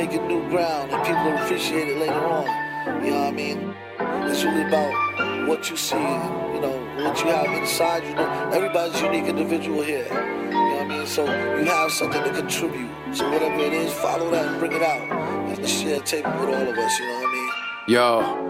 Making new ground and people will appreciate it later on. You know what I mean? It's really about what you see, you know, what you have inside you. Know, everybody's unique individual here. You know what I mean? So you have something to contribute. So whatever it is, follow that and bring it out. And share a table with all of us, you know what I mean? Yo.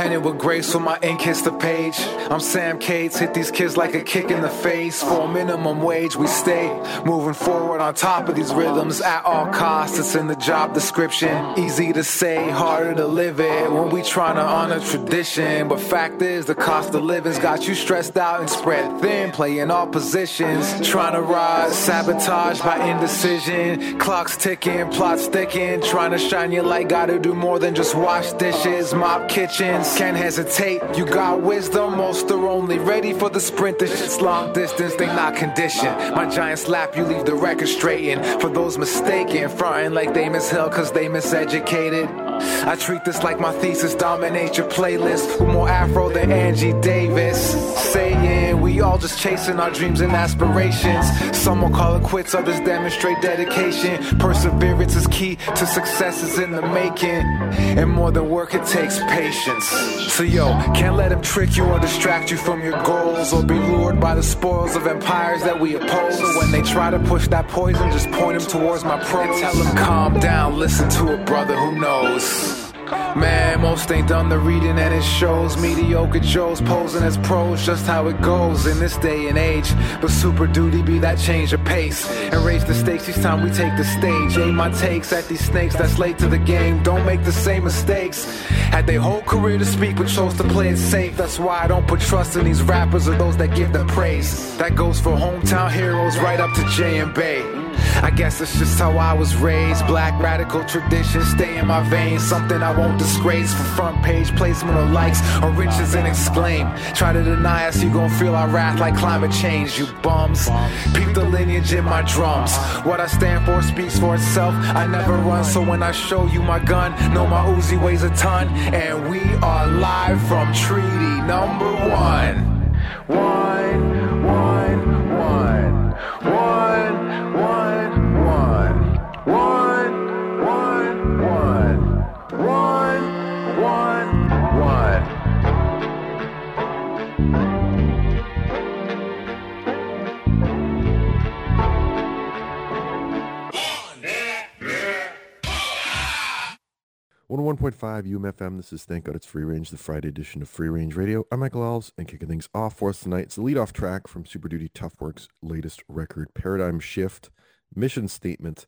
It with grace when my ink hits the page. I'm Sam Cates, hit these kids like a kick in the face. For a minimum wage, we stay moving forward on top of these rhythms at all costs. It's in the job description. Easy to say, harder to live it when we trying to honor tradition. But fact is, the cost of living's got you stressed out and spread thin, playing all positions. Trying to rise, sabotage by indecision. Clocks ticking, plots sticking. Trying to shine your light, gotta do more than just wash dishes, mop kitchens. Can't hesitate, you got wisdom. Most are only ready for the sprint. This shit's long distance, they not conditioned. My giant slap, you leave the record straightened. For those mistaken, frontin' like they miss hell cause they miseducated. I treat this like my thesis, dominate your playlist. With more afro than Angie Davis. Saying we all just chasing our dreams and aspirations. Some will call it quits, others demonstrate dedication. Perseverance is key to success is in the making. And more than work, it takes patience. So yo, can't let them trick you or distract you from your goals or be lured by the spoils of empires that we oppose. So when they try to push that poison, just point them towards my prose. Tell them calm down, listen to a brother who knows. Man, most ain't done the reading and it shows. Mediocre Joes posing as pros, just how it goes in this day and age. But super duty be that change of pace and raise the stakes each time we take the stage. Aim my takes at these snakes that's late to the game. Don't make the same mistakes. Had their whole career to speak, but chose to play it safe. That's why I don't put trust in these rappers or those that give them praise. That goes for hometown heroes right up to J and Bay. I guess it's just how I was raised. Black radical tradition stay in my veins. Something I won't disgrace for front page placement or likes or riches and exclaim. Try to deny us, you gon' feel our wrath like climate change, you bums. Peep the lineage in my drums. What I stand for speaks for itself. I never run, so when I show you my gun, know my Uzi weighs a ton. And we are live from treaty number one. One, 101.5 UMFM. This is Thank God It's Free Range, the Friday edition of Free Range Radio. I'm Michael Alves, and kicking things off for us tonight is the lead-off track from Super Duty Tough Work's latest record, Paradigm Shift, Mission Statement.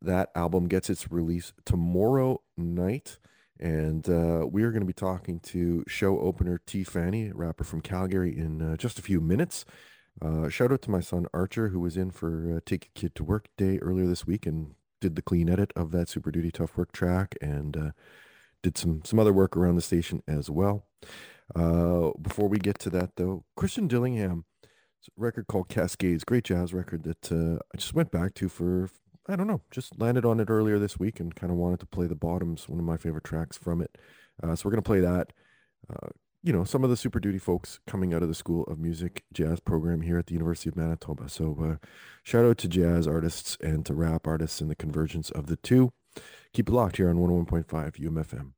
That album gets its release tomorrow night, and uh, we are going to be talking to show opener Tea Fannie, rapper from Calgary, in uh, just a few minutes. Uh, shout out to my son Archer, who was in for uh, Take a Kid to Work Day earlier this week and did the clean edit of that Super Duty Tough Work track and uh, did some some other work around the station as well. Uh, before we get to that, though, Christian Dillingham, record called Cascades, great jazz record that uh, I just went back to for I don't know, just landed on it earlier this week and kind of wanted to play the bottoms, one of my favorite tracks from it. Uh, so we're gonna play that. You know, some of the Super Duty folks coming out of the School of Music Jazz program here at the University of Manitoba. So uh, shout out to jazz artists and to rap artists and the convergence of the two. Keep it locked here on 101.5 UMFM.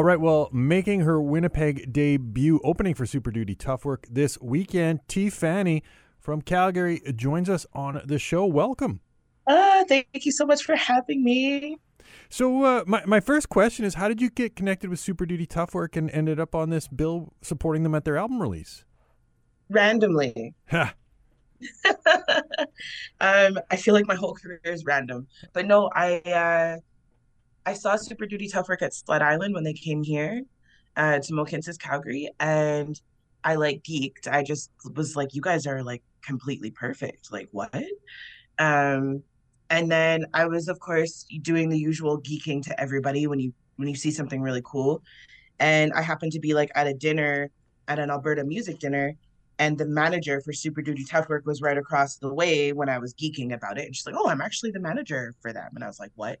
All right, well, making her Winnipeg debut opening for Super Duty Tough Work this weekend, Tea Fannie from Calgary joins us on the show. Welcome. Uh, thank you so much for having me. So, uh, my, my first question is How did you get connected with Super Duty Tough Work and ended up on this bill supporting them at their album release? Randomly. Um, I feel like my whole career is random. But no, I uh, I saw Super Duty Tough Work at Sled Island when they came here uh, to Mohkinstsis, Calgary, and I like geeked. I just was like, you guys are like completely perfect. Like what? Um, and then I was, of course, doing the usual geeking to everybody when you when you see something really cool. And I happened to be like at a dinner at an Alberta music dinner, and the manager for Super Duty Tough Work was right across the way when I was geeking about it. And she's like, "Oh, I'm actually the manager for them." And I was like, "What?"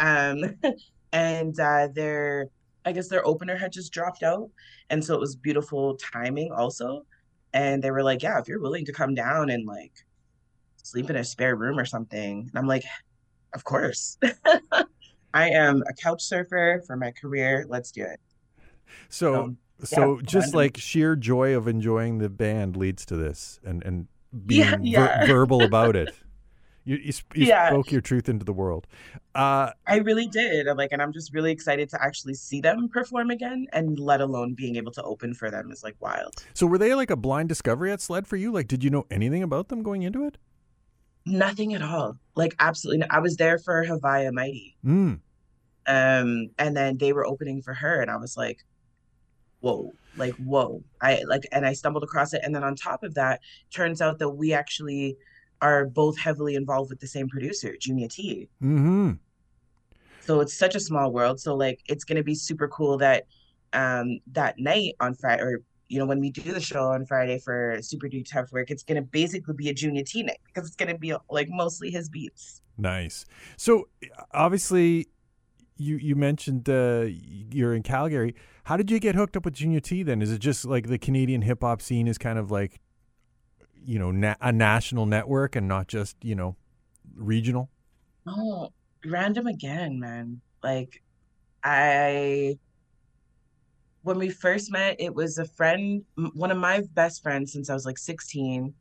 Um, and uh, their, I guess their opener had just dropped out, and so it was beautiful timing also. And they were like, "Yeah, if you're willing to come down and like sleep in a spare room or something," and I'm like, "Of course." I am a couch surfer for my career. Let's do it. So, Um, so yeah, just like sheer joy of enjoying the band leads to this and, and being Yeah, ver- verbal about it. You, you, sp- you Yeah. spoke your truth into the world. Uh, I really did. I'm Like, and I'm just really excited to actually see them perform again, and let alone being able to open for them is like wild. so, were they like a blind discovery at Sled for you? Like, did you know anything about them going into it? Nothing at all. Like, absolutely. No. I was there for Haviah Mighty, Mm. um, and then they were opening for her, and I was like, whoa, like whoa. I like, and I stumbled across it, and then on top of that, turns out that we actually are both heavily involved with the same producer, Junior T. Hmm. So it's such a small world. So like it's gonna be super cool that um that night on Friday or you know when we do the show on Friday for Super Duty Tough Work, it's gonna basically be a junior T night because it's gonna be like mostly his beats. Nice. So, obviously, you you mentioned uh, you're in Calgary. How did you get hooked up with Junior T? Then is it just like the Canadian hip hop scene is kind of like, you know, na- a national network and not just you know, regional? Oh, random again, man. Like I when we first met, it was a friend, one of my best friends since I was like 16,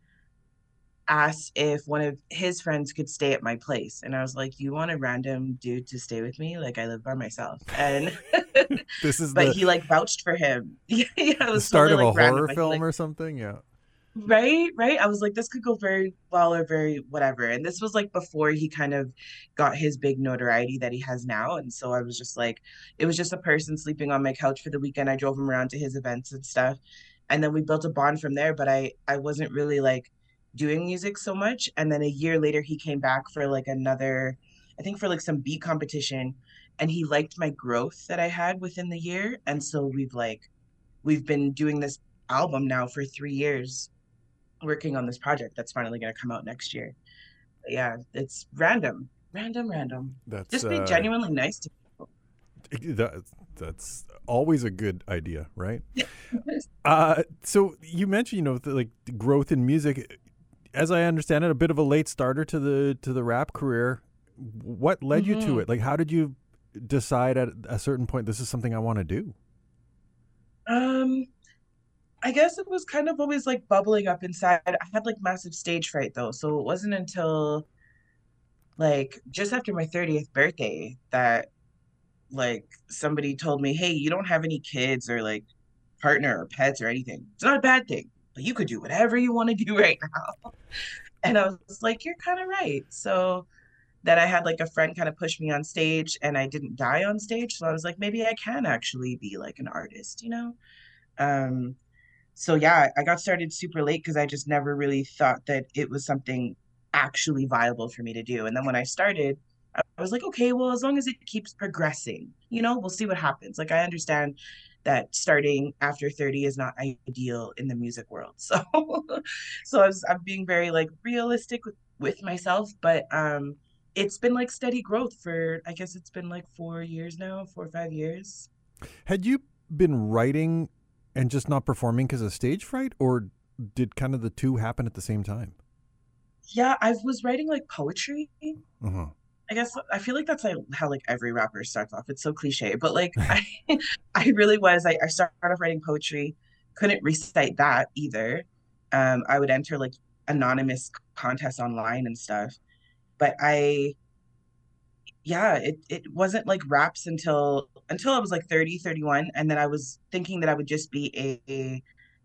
asked if one of his friends could stay at my place. And I was like, You want a random dude to stay with me? Like I live by myself. And This is but the, he like vouched for him. yeah, it the start totally, of a like, horror film like, or something. Yeah. Right, right. I was like, this could go very well or very whatever. And this was like before he kind of got his big notoriety that he has now. And so I was just like, it was just a person sleeping on my couch for the weekend. I drove him around to his events and stuff. And then we built a bond from there. But I I wasn't really like doing music so much. And then a year later he came back for like another, I think for like some beat competition. And he liked my growth that I had within the year. And so we've like we've been doing this album now for three years working on this project that's finally going to come out next year. But yeah, it's random, random, random. That's Just be uh, genuinely nice to that, that's always a good idea, right? Uh, so you mentioned, you know, the, like growth in music. As I understand it, a bit of a late starter to the to the rap career. What led you to Mhm. it? Like, how did you decide at a certain point this is something I want to do? Um, I guess it was kind of always like bubbling up inside. I had like massive stage fright though, so it wasn't until like just after my 30th birthday that like somebody told me, "Hey, you don't have any kids or like partner or pets or anything. It's not a bad thing, but you could do whatever you want to do right now." And I was like, "You're kind of right." So then I had like a friend kind of push me on stage and I didn't die on stage. So I was like, maybe I can actually be like an artist, you know? Um, so yeah, I got started super late because I just never really thought that it was something actually viable for me to do. And then when I started, I was like, okay, well, as long as it keeps progressing, you know, we'll see what happens. Like I understand that starting after 30 is not ideal in the music world. So so I was I'm being very like realistic with, with myself, but um it's been like steady growth for I guess it's been like four years now, four or five years. Had you been writing and just not performing because of stage fright, or did kind of the two happen at the same time? Yeah, I was writing like poetry Uh-huh. I guess I feel like that's like how like every rapper starts off. It's so cliche, but like I, I really was. I, I started off writing poetry, couldn't recite that either. Um, I would enter like anonymous contests online and stuff, but I, yeah, it it wasn't like raps until until I was like 30, 31, and then I was thinking that I would just be a, a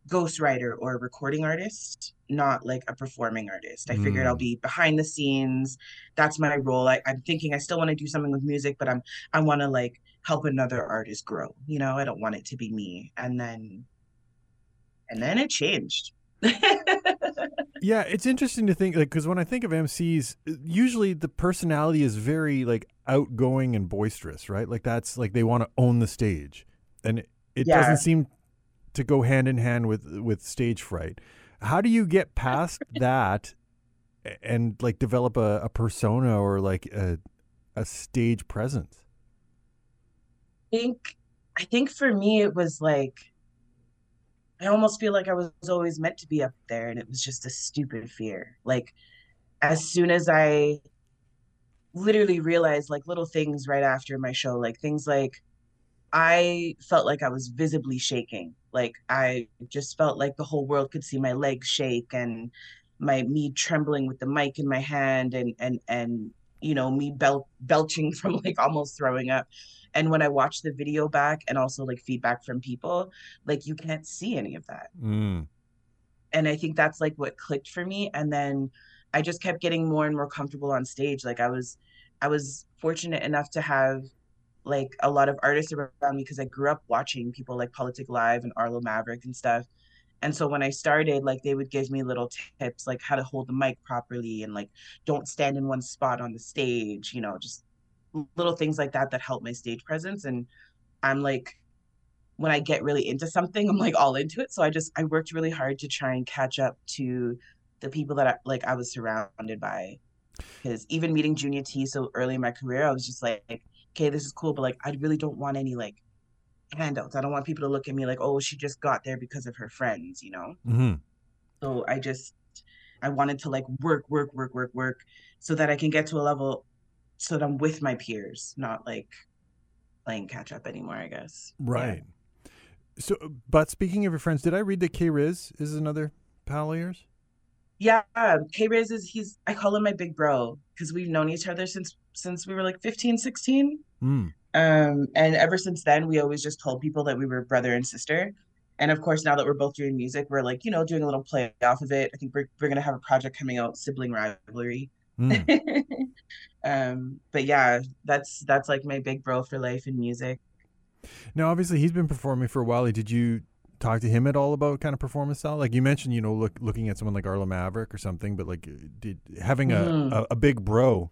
ghostwriter or a recording artist, not like a performing artist. I mm. figured I'll mm. be behind the scenes. That's my role. I, I'm thinking I still want to do something with music, but I'm I want to like help another artist grow. You know, I don't want it to be me. And then and then it changed. yeah, it's interesting to think like because when I think of MCs, uh, usually the personality is very like outgoing and boisterous, right? Like that's like they want to own the stage, and it, it yeah. doesn't seem to go hand in hand with with stage fright. How do you get past that and like develop a, a persona or like a a stage presence? I think I think for me it was like I almost feel like I was always meant to be up there and it was just a stupid fear. Like as soon as I literally realized like little things right after my show, like things like I felt like I was visibly shaking. Like I just felt like the whole world could see my legs shake and my me trembling with the mic in my hand and and and you know me bel- belching from like almost throwing up. And when I watch the video back and also like feedback from people, like you can't see any of that. Mm. And I think that's like what clicked for me. And then I just kept getting more and more comfortable on stage. Like I was I was fortunate enough to have like a lot of artists around me because I grew up watching people like Politic Live and Arlo Maverick and stuff. And so when I started, like they would give me little tips like how to hold the mic properly and like don't stand in one spot on the stage, you know, just little things like that that help my stage presence. And I'm like, when I get really into something, I'm like all into it. So I just I worked really hard to try and catch up to the people that I, like I was surrounded by. Because even meeting Junior T so early in my career, I was just like, okay, this is cool, but like I really don't want any like handouts. I don't want people to look at me like, oh, she just got there because of her friends, you know? Mm-hmm. So I just, I wanted to like work, work, work, work, work so that I can get to a level so that I'm with my peers, not like playing catch up anymore, I guess. Right. Yeah. So, but speaking of your friends, did I read that K Riz is another pal of yours? Yeah, K Riz is he's I call him my big bro because we've known each other since since we were like 15, 16. Mm. Um, and ever since then, we always just told people that we were brother and sister. And of course, now that we're both doing music, we're like, you know, doing a little play off of it. I think we're, we're going to have a project coming out, Sibling Rivalry. Mm. um, but yeah, that's that's like my big bro for life in music. Now, obviously, he's been performing for a while. Did you talk to him at all about kind of performance style? Like you mentioned, you know, look, looking at someone like Arlo Maverick or something, but like did having a, mm. a, a, big bro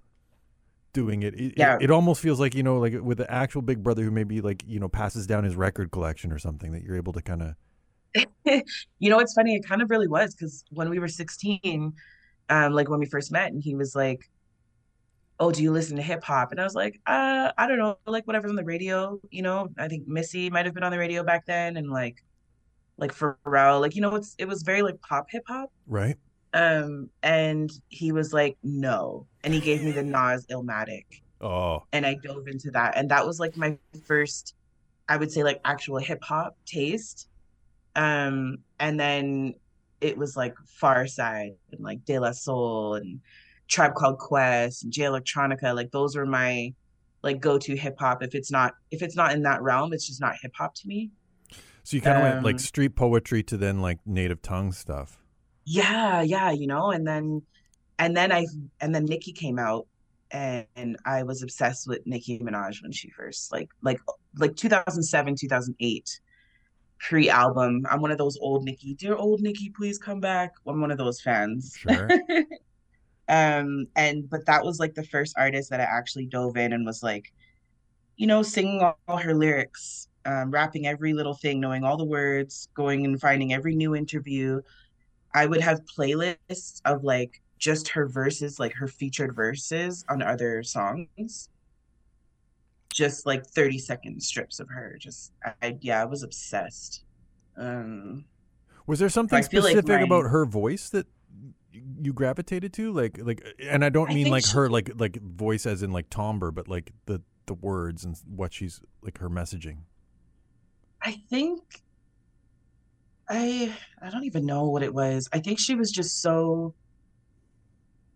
doing it, it, yeah. it, it almost feels like, you know, like with the actual big brother who maybe like, you know, passes down his record collection or something that you're able to kind of. you know, it's funny. It kind of really was because when we were 16, um, like when we first met and he was like, oh, do you listen to hip hop? And I was like, uh, I don't know, like whatever's on the radio, you know, I think Missy might have been on the radio back then. And like, like Pharrell, like you know, it's it was very like pop hip hop, right? Um, and he was like, no, and he gave me the Nas Illmatic. Oh, and I dove into that, and that was like my first, I would say, like actual hip hop taste. Um, and then it was like Pharcyde and like De La Soul and Tribe Called Quest and Jay Electronica. Like those were my like go to hip hop. If it's not if it's not in that realm, it's just not hip hop to me. So you kind of um, went like um, street poetry to then like native tongue stuff. Yeah, yeah, you know, and then and then I and then Nicki came out and, and I was obsessed with Nicki Minaj when she first like like like 2007, 2008 pre-album. I'm one of those old Nicki, dear old Nicki, please come back. I'm one of those fans. Sure. um and but that was like the first artist that I actually dove in and was like, you know, singing all, all her lyrics um, rapping every little thing, knowing all the words, going and finding every new interview. I would have playlists of like just her verses, like her featured verses on other songs. Just like 30 second strips of her. Just, I, yeah, I was obsessed. Um, was there something specific like my... about her voice that you gravitated to? Like like and I don't mean think like she- her like like voice as in like timbre, but like the the words and what she's like her messaging. I think I I don't even know what it was. I think she was just so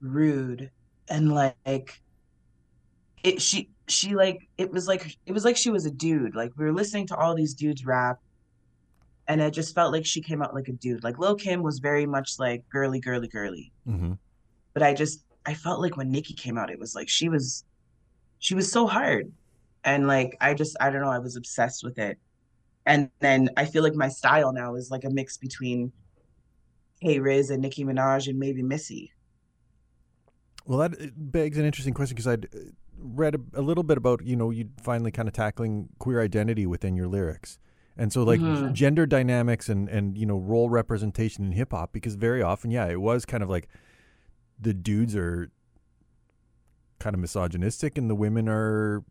rude and like it she she like it was like it was like she was a dude. Like we were listening to all these dudes rap and it just felt like she came out like a dude. Like Lil Kim was very much like girly girly girly. Mm-hmm. But I just I felt like when Nicki came out it was like she was she was so hard. And like I just I don't know, I was obsessed with it. And then I feel like my style now is like a mix between K Riz and Nicki Minaj and maybe Missy. Well, that begs an interesting question because I'd uh, read a, a little bit about you know you finally kind of tackling queer identity within your lyrics, and so like Mhm. gender dynamics and and you know role representation in hip hop because very often yeah it was kind of like the dudes are kind of misogynistic and the women are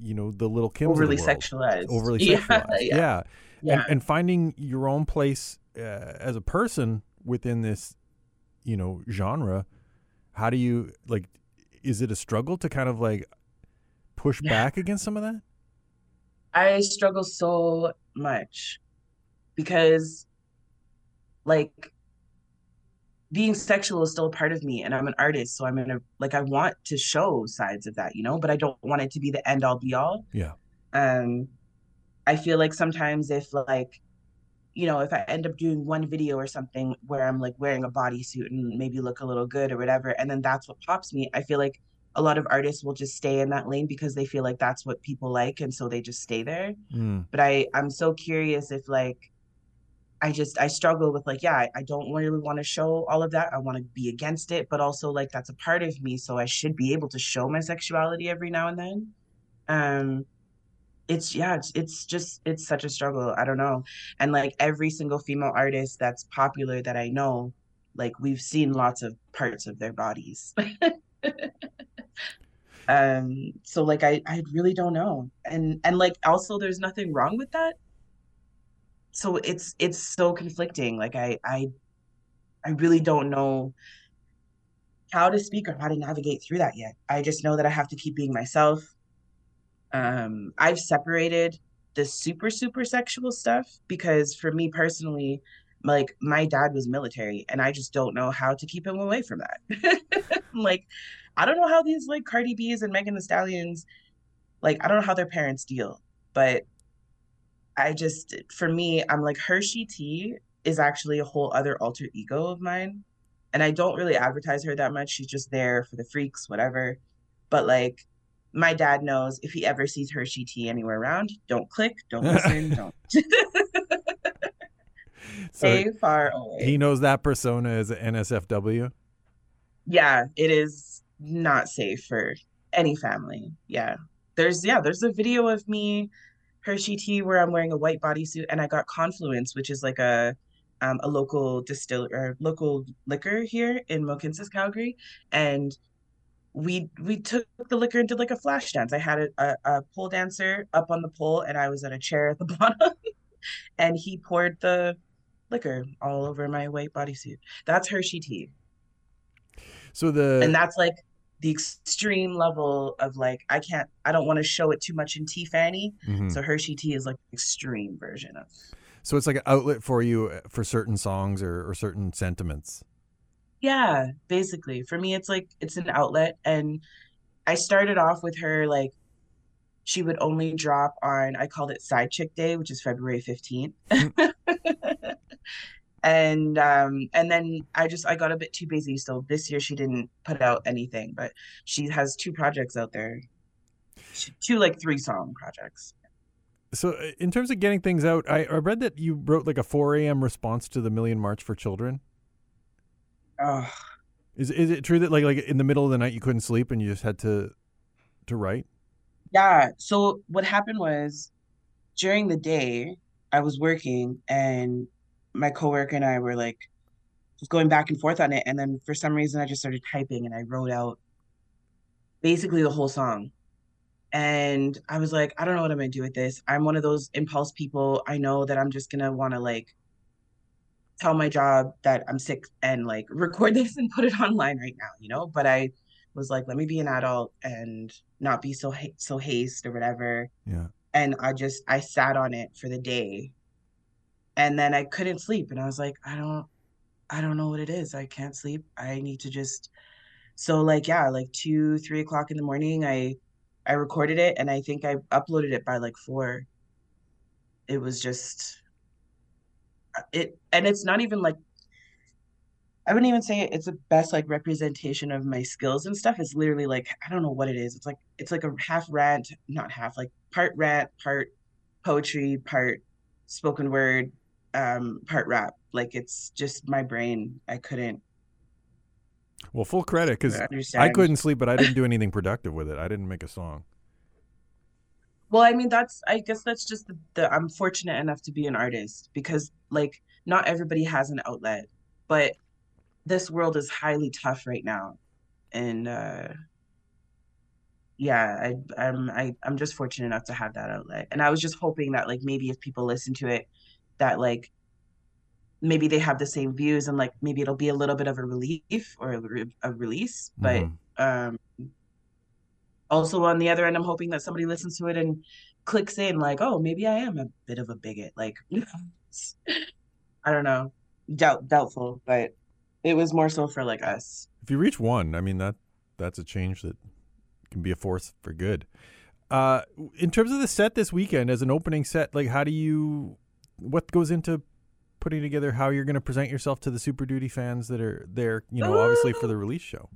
you know the little Kims overly of the world. sexualized. overly Yeah, sexualized yeah. yeah, Yeah. And, and finding your own place uh, as a person within this you know genre how do you like is it a struggle to kind of like push Yeah. back against some of that? I struggle so much because like being sexual is still a part of me and I'm an artist so I'm gonna like I want to show sides of that you know but I don't want it to be the end all be all. Yeah. Um I feel like sometimes if like you know if I end up doing one video or something where I'm like wearing a bodysuit and maybe look a little good or whatever and then that's what pops me I feel like a lot of artists will just stay in that lane because they feel like that's what people like and so they just stay there mm. but I I'm so curious if like I just I struggle with like yeah I, I don't really want to show all of that I want to be against it but also like that's a part of me so I should be able to show my sexuality every now and then um it's yeah it's it's just it's such a struggle I don't know. And like every single female artist that's popular that I know like we've seen lots of parts of their bodies. Um so like I I really don't know. And and like also there's nothing wrong with that. So it's it's so conflicting. Like I I I really don't know how to speak or how to navigate through that yet. I just know that I have to keep being myself um I've separated the super super sexual stuff because for me personally like my dad was military and I just don't know how to keep him away from that. Like I don't know how these like Cardi B's and Megan Thee Stallions like I don't know how their parents deal but I just for me I'm like Hershey T is actually a whole other alter ego of mine and I don't really advertise her that much. She's just there for the freaks whatever. But like my dad knows if he ever sees Hershey T anywhere around don't click don't listen don't so stay far away he knows that persona is an nsfw yeah, it is not safe for any family. Yeah. There's yeah, there's a video of me Hershey tea where I'm wearing a white bodysuit and I got Confluence, which is like a um, a local distill or local liquor here in Mohkinstsis, Calgary, and we we took the liquor and did like a flash dance. I had a, a, a pole dancer up on the pole and I was at a chair at the bottom, and he poured the liquor all over my white bodysuit. That's Hershey tea so the and that's like the extreme level of like I can't I don't want to show it too much in Tea Fannie. Mhm. So Hershey tea is like extreme version of so it's like an outlet for you uh, for certain songs or, or certain sentiments yeah, basically. For me it's like it's an outlet and I started off with her like she would only drop on I called it Side Chick Day, which is February 15th. and um and then I just I got a bit too busy so this year she didn't put out anything but she has two projects out there. Two like three song projects. so uh, in terms of getting things out I, I read that you wrote like a 4 a.m response to the million march for children Oh, is, is it true that like like in the middle of the night you couldn't sleep and you just had to to write yeah. So what happened was during the day, I was working and my coworker and I were like just going back and forth on it. And then for some reason, I just started typing and I wrote out basically the whole song. And I was like, I don't know what I'm gonna do with this. I'm one of those impulse people. I know that I'm just gonna want to like tell my job that I'm sick and like record this and put it online right now, you know? But I was like, let me be an adult and not be so ha- so haste or whatever. Yeah. And I just I sat on it for the day, and then I couldn't sleep, and I was like, I don't, I don't know what it is. I can't sleep. I need to just. So like yeah, like two three o'clock in the morning, I I recorded it, and I think I uploaded it by like four. It was just it, and it's not even like I wouldn't even say it's the best like representation of my skills and stuff. It's literally like I don't know what it is. It's like it's like a half rant, not half, like part rant, part poetry, part spoken word, um, part rap. Like it's just my brain. I couldn't Well, full credit because I understand. couldn't sleep, but I didn't do anything productive with it. I didn't make a song. Well, I mean, that's I guess that's just the, the I'm fortunate enough to be an artist because like not everybody has an outlet, but this world is highly tough right now. And uh yeah, I I'm I, I'm just fortunate enough to have that outlet. And I was just hoping that like maybe if people listen to it, that like maybe they have the same views and like maybe it'll be a little bit of a relief or a, re- a release. But Mhm. um also on the other end, I'm hoping that somebody listens to it and clicks in like, oh, maybe I am a bit of a bigot. Like, I don't know, doubt doubtful, but it was more so for like us. If you reach one, I mean that that's a change that can be a force for good. Uh, in terms of the set this weekend as an opening set, like how do you, what goes into putting together how you're going to present yourself to the Super Duty fans that are there? You know, obviously for the release show.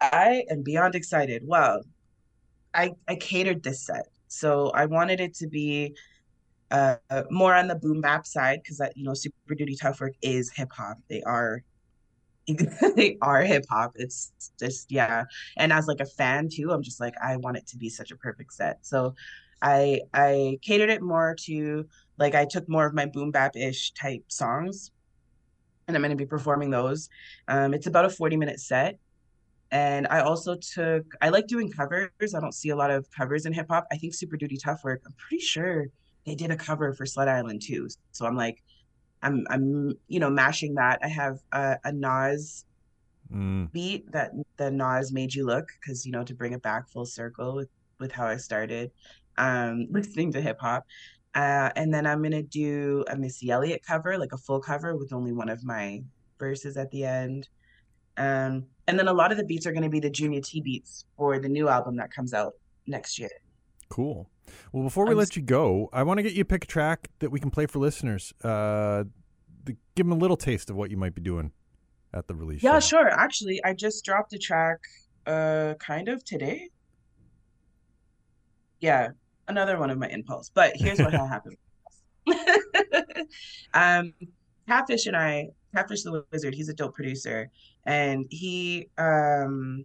I am beyond excited. Well, I I catered this set, so I wanted it to be uh more on the boom bap side because that you know Super Duty Tough Work is hip hop. They are they are hip hop. It's just yeah. And as like a fan too, I'm just like I want it to be such a perfect set. So I I catered it more to like I took more of my boom bap ish type songs, and I'm going to be performing those. Um, it's about a 40 minute set. And I also took, I like doing covers. I don't see a lot of covers in hip hop. I think Super Duty Tough Work, I'm pretty sure they did a cover for Sled Island too. So I'm like, I'm, I'm, you know, mashing that. I have a, a Nas Mm. beat that the Nas made you look because, you know, to bring it back full circle with, with how I started um, listening to hip hop. Uh, and then I'm going to do a Missy Elliott cover, like a full cover with only one of my verses at the end. Um, and then a lot of the beats are going to be the Junior T beats for the new album that comes out next year. Cool. Well, before we I'm let you go, I want to get you to pick a track that we can play for listeners. Uh, to give them a little taste of what you might be doing at the release. Yeah, show. sure. Actually, I just dropped a track uh kind of today. Yeah, another one of my impulse. But here's what happened. um Catfish and I, Catfish the Wizard, he's a dope producer. And he um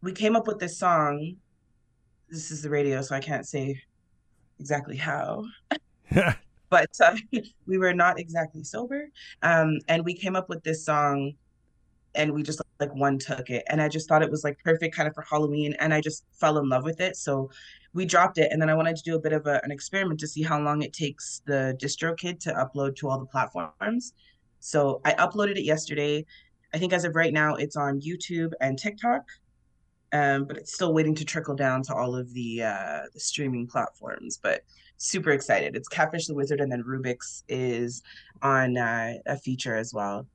we came up with this song. This is the radio, so I can't say exactly how. but uh, we were not exactly sober. Um, and we came up with this song and we just like one took it. And I just thought it was like perfect kind of for Halloween. And I just fell in love with it. So we dropped it. And then I wanted to do a bit of a, an experiment to see how long it takes the DistroKid to upload to all the platforms. So I uploaded it yesterday. I think as of right now, it's on YouTube and TikTok. Um, but it's still waiting to trickle down to all of the uh, the streaming platforms. But super excited. It's Catfish the Wizard, and then Rubik's is on uh, a feature as well.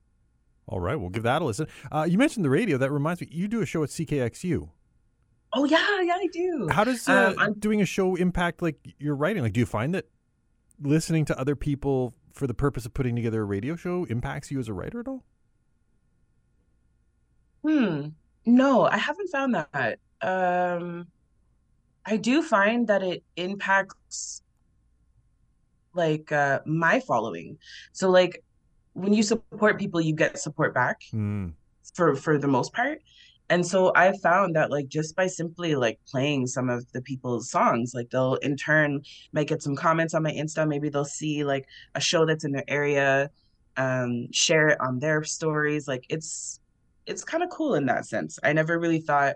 All right, we'll give that a listen. Uh, you mentioned the radio. That reminds me, you do a show at CKXU. Oh yeah, yeah, I do. How does uh, Um, I'm- doing a show impact like your writing? Like, do you find that listening to other people for the purpose of putting together a radio show impacts you as a writer at all? Hmm. No, I haven't found that. Um, I do find that it impacts like uh my following. So like when you support people, you get support back Mm. for for the most part. And so I found that like just by simply like playing some of the people's songs, like they'll in turn might get some comments on my Insta. Maybe they'll see like a show that's in their area, um, share it on their stories. Like it's it's kind of cool in that sense. I never really thought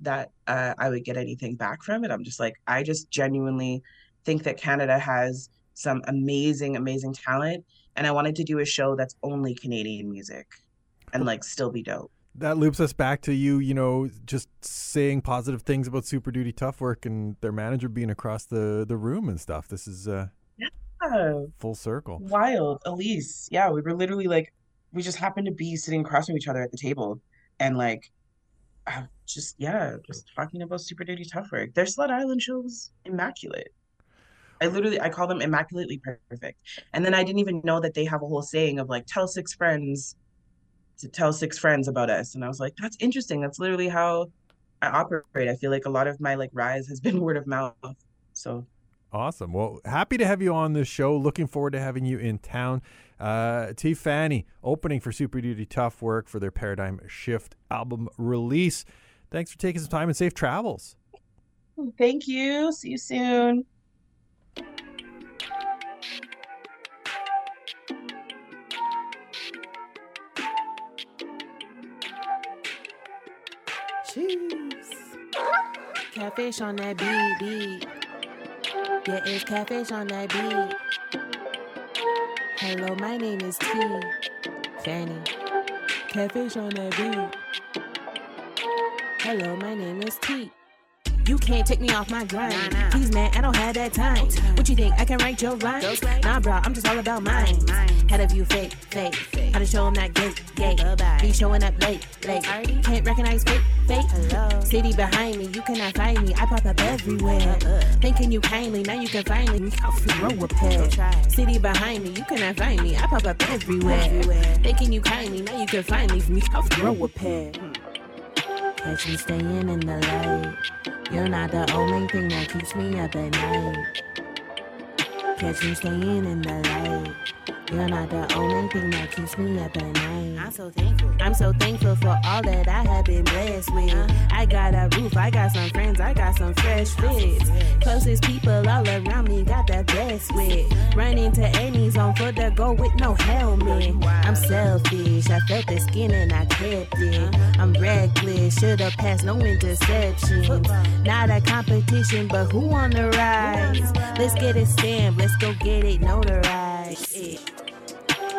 that uh, I would get anything back from it. I'm just like I just genuinely think that Canada has some amazing, amazing talent. And I wanted to do a show that's only Canadian music and like still be dope. That loops us back to you, you know, just saying positive things about Super Duty Tough Work and their manager being across the, the room and stuff. This is uh, Yeah. full circle. Wild. Elise. Yeah, we were literally like, we just happened to be sitting across from each other at the table and like, just, yeah, just talking about Super Duty Tough Work. Their Sled Island show was immaculate. I literally, I call them immaculately perfect. And then I didn't even know that they have a whole saying of like, tell six friends to tell six friends about us. And I was like, that's interesting. That's literally how I operate. I feel like a lot of my like rise has been word of mouth. So Awesome. Well, happy to have you on this show. Looking forward to having you in town. Uh, Tea Fannie opening for Super Duty Tough Work for their Paradigm Shift album release. Thanks for taking some time and safe travels. thank you. See you soon. Catfish on that beat, beat. Yeah, it's catfish on that beat. Hello, my name is Tea Fannie. Catfish on that beat. Hello, my name is T. You can't take me off my grind. Please, man, I don't have that time. What you think? I can write your rhymes? Nah, bro, I'm just all about mine. Head of you fake, fake. How to show show 'em that gate, gate. Be showing up late, late. Can't recognize fake, fake. City behind me, you cannot find me. I pop up everywhere. Thinking you kindly, now you can finally me off the road repair. City behind me, you cannot find me. I pop up everywhere. Thinking you kindly, now you can finally me off the road repair. Catch me staying in the light. You're not the only thing that keeps me up at night. Catch me staying in the light. You're not the only thing that keeps me up at night. I'm so thankful. I'm so thankful for all that I have been blessed with. I got a roof, I got some friends, I got some fresh fits. Closest people all around me got the best with. Running to any zone for the go with no helmet. I'm selfish, I felt the skin and I kept it. I'm reckless, should've passed no interceptions. Not a competition, but who on the rise? Let's get it stamped, let's go get it notarized.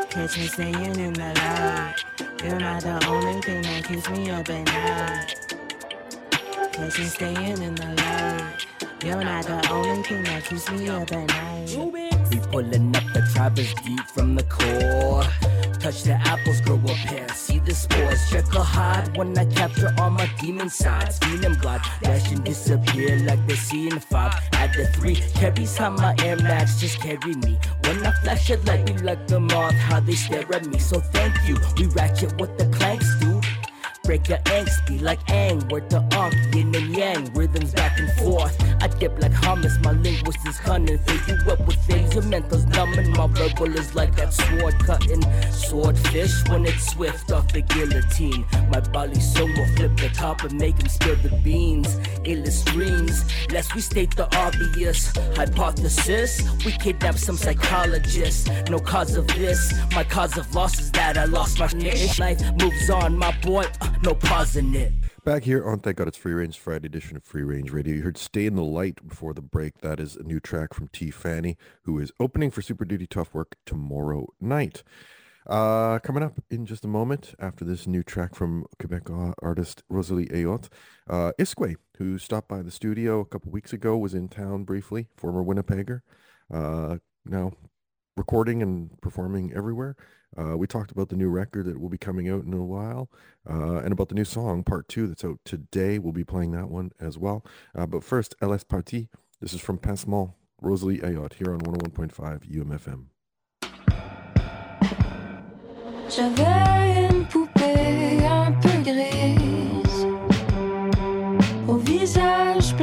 Catch me staying in the light. You're not the only thing that keeps me up at night. Catch me staying in the light. You're not the only thing that keeps me up at night. We pulling up the Travis deep from the core. Touch the apples, grow a pair. See the spores, check a hide when I capture all my demon sides. Feeling blood, dash and disappear like the sea in five. At the three, carries how my air max just carry me. When I flash it like me like the moth, how they stare at me. So thank you, we ratchet with the clanks, dude. Break your angst, be like Ang, word to Ankh, yin and yang, rhythms back and forth. I dip like hummus, my linguist is cunning. Fill you up with things, your mental's numbing. My verbal is like that sword cutting. Swordfish when it's swift off the guillotine. My body song will flip the top and make him spill the beans. Illest dreams, lest we state the obvious. Hypothesis, we kidnap some psychologist. No cause of this, my cause of loss is that I lost my niche. Life moves on, my boy, uh, no pause in it. Back here on Thank God It's Free Range Friday edition of Free Range Radio. You heard Stay in the Light before the break. That is a new track from Tea Fannie, who is opening for Super Duty Tough Work tomorrow night. Uh, coming up in just a moment after this new track from Quebec artist Rosalie Ayotte, uh, iskwē, who stopped by the studio a couple weeks ago, was in town briefly, former Winnipegger, uh, now recording and performing everywhere. Uh, we talked about the new record that will be coming out in a while uh, and about the new song, part two, that's out today. We'll be playing that one as well. Uh, but first, LS Party. This is from Pincement, Rosalie Ayotte, here on 101.5 UMFM. J'avais une poupée un peu grise, au visage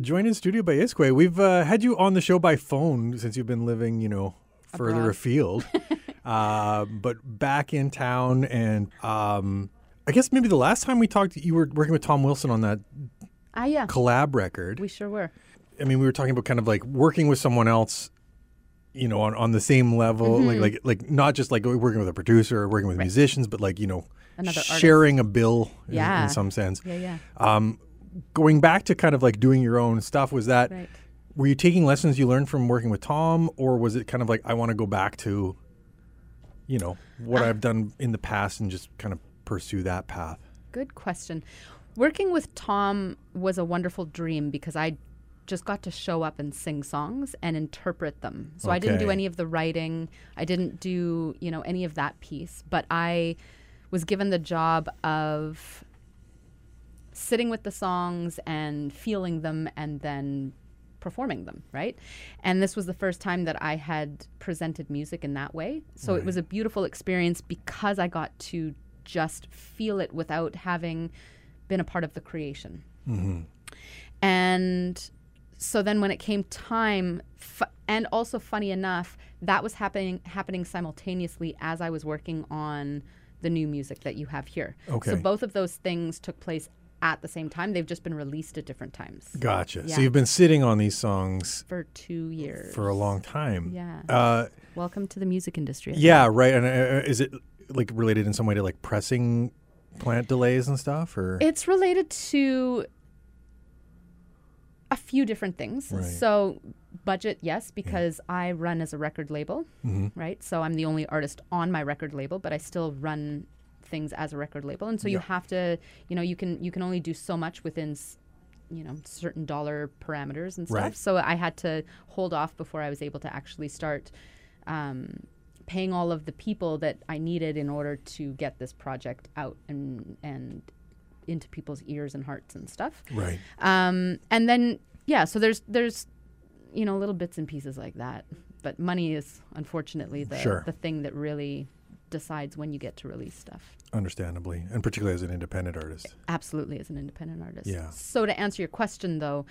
joined in studio by iskwē. We've uh, had you on the show by phone since you've been living, you know, further Abroad. afield. uh, but back in town, and um, I guess maybe the last time we talked, you were working with Tom Wilson on that Ah, yeah. collab record. We sure were. I mean, we were talking about kind of like working with someone else, you know, on, on the same level, like Mhm. like like not just like working with a producer or working with musicians, but like you know, Another artist. sharing a bill in- in, some sense. Yeah, yeah. Um, going back to kind of like doing your own stuff, was that Right. were you taking lessons you learned from working with Tom, or was it kind of like I want to go back to, you know, what Uh, I've done in the past and just kind of pursue that path? Good question. Working with Tom was a wonderful dream because I just got to show up and sing songs and interpret them. So I didn't do any of the writing. I didn't do, you know, any of that piece, but I was given the job of sitting with the songs and feeling them and then performing them, right? And this was the first time that I had presented music in that way. So it was a beautiful experience because I got to just feel it without having been a part of the creation. Mm-hmm. And so then when it came time, fu- and also funny enough, that was happening happening simultaneously as I was working on the new music that you have here. Okay. So both of those things took place at the same time. They've just been released at different times. Gotcha. Yeah. So you've been sitting on these songs for two years. for a long time. Yeah. Uh, Welcome to the music industry. Yeah, right. And uh, is it like related in some way to like pressing plant delays and stuff, or It's related to a few different things. Right. So, budget, yes, because I run as a record label, Mhm. right? So, I'm the only artist on my record label, but I still run things as a record label. And so, you have to, you know, you can you can only do so much within s- you know certain dollar parameters and stuff. Right. So I had to hold off before I was able to actually start um, paying all of the people that I needed in order to get this project out and and into people's ears and hearts and stuff. Right. Um, and then yeah, so there's there's you know little bits and pieces like that, but money is unfortunately the Sure. the thing that really decides when you get to release stuff. understandably, and particularly as an independent artist? Absolutely, as an independent artist. Yeah. So to answer your question, though,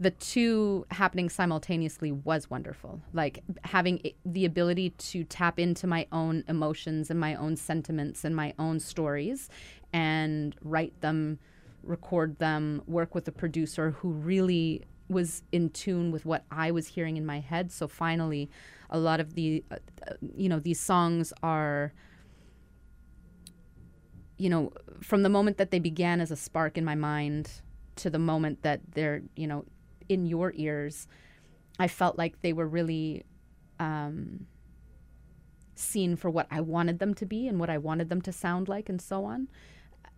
the two happening simultaneously was wonderful. Like having i- the ability to tap into my own emotions and my own sentiments and my own stories, and write them record them, work with a producer who really was in tune with what I was hearing in my head. So finally, a lot of the, uh, you know, these songs are, you know, from the moment that they began as a spark in my mind to the moment that they're, you know, in your ears, I felt like they were really um, seen for what I wanted them to be and what I wanted them to sound like, and so on.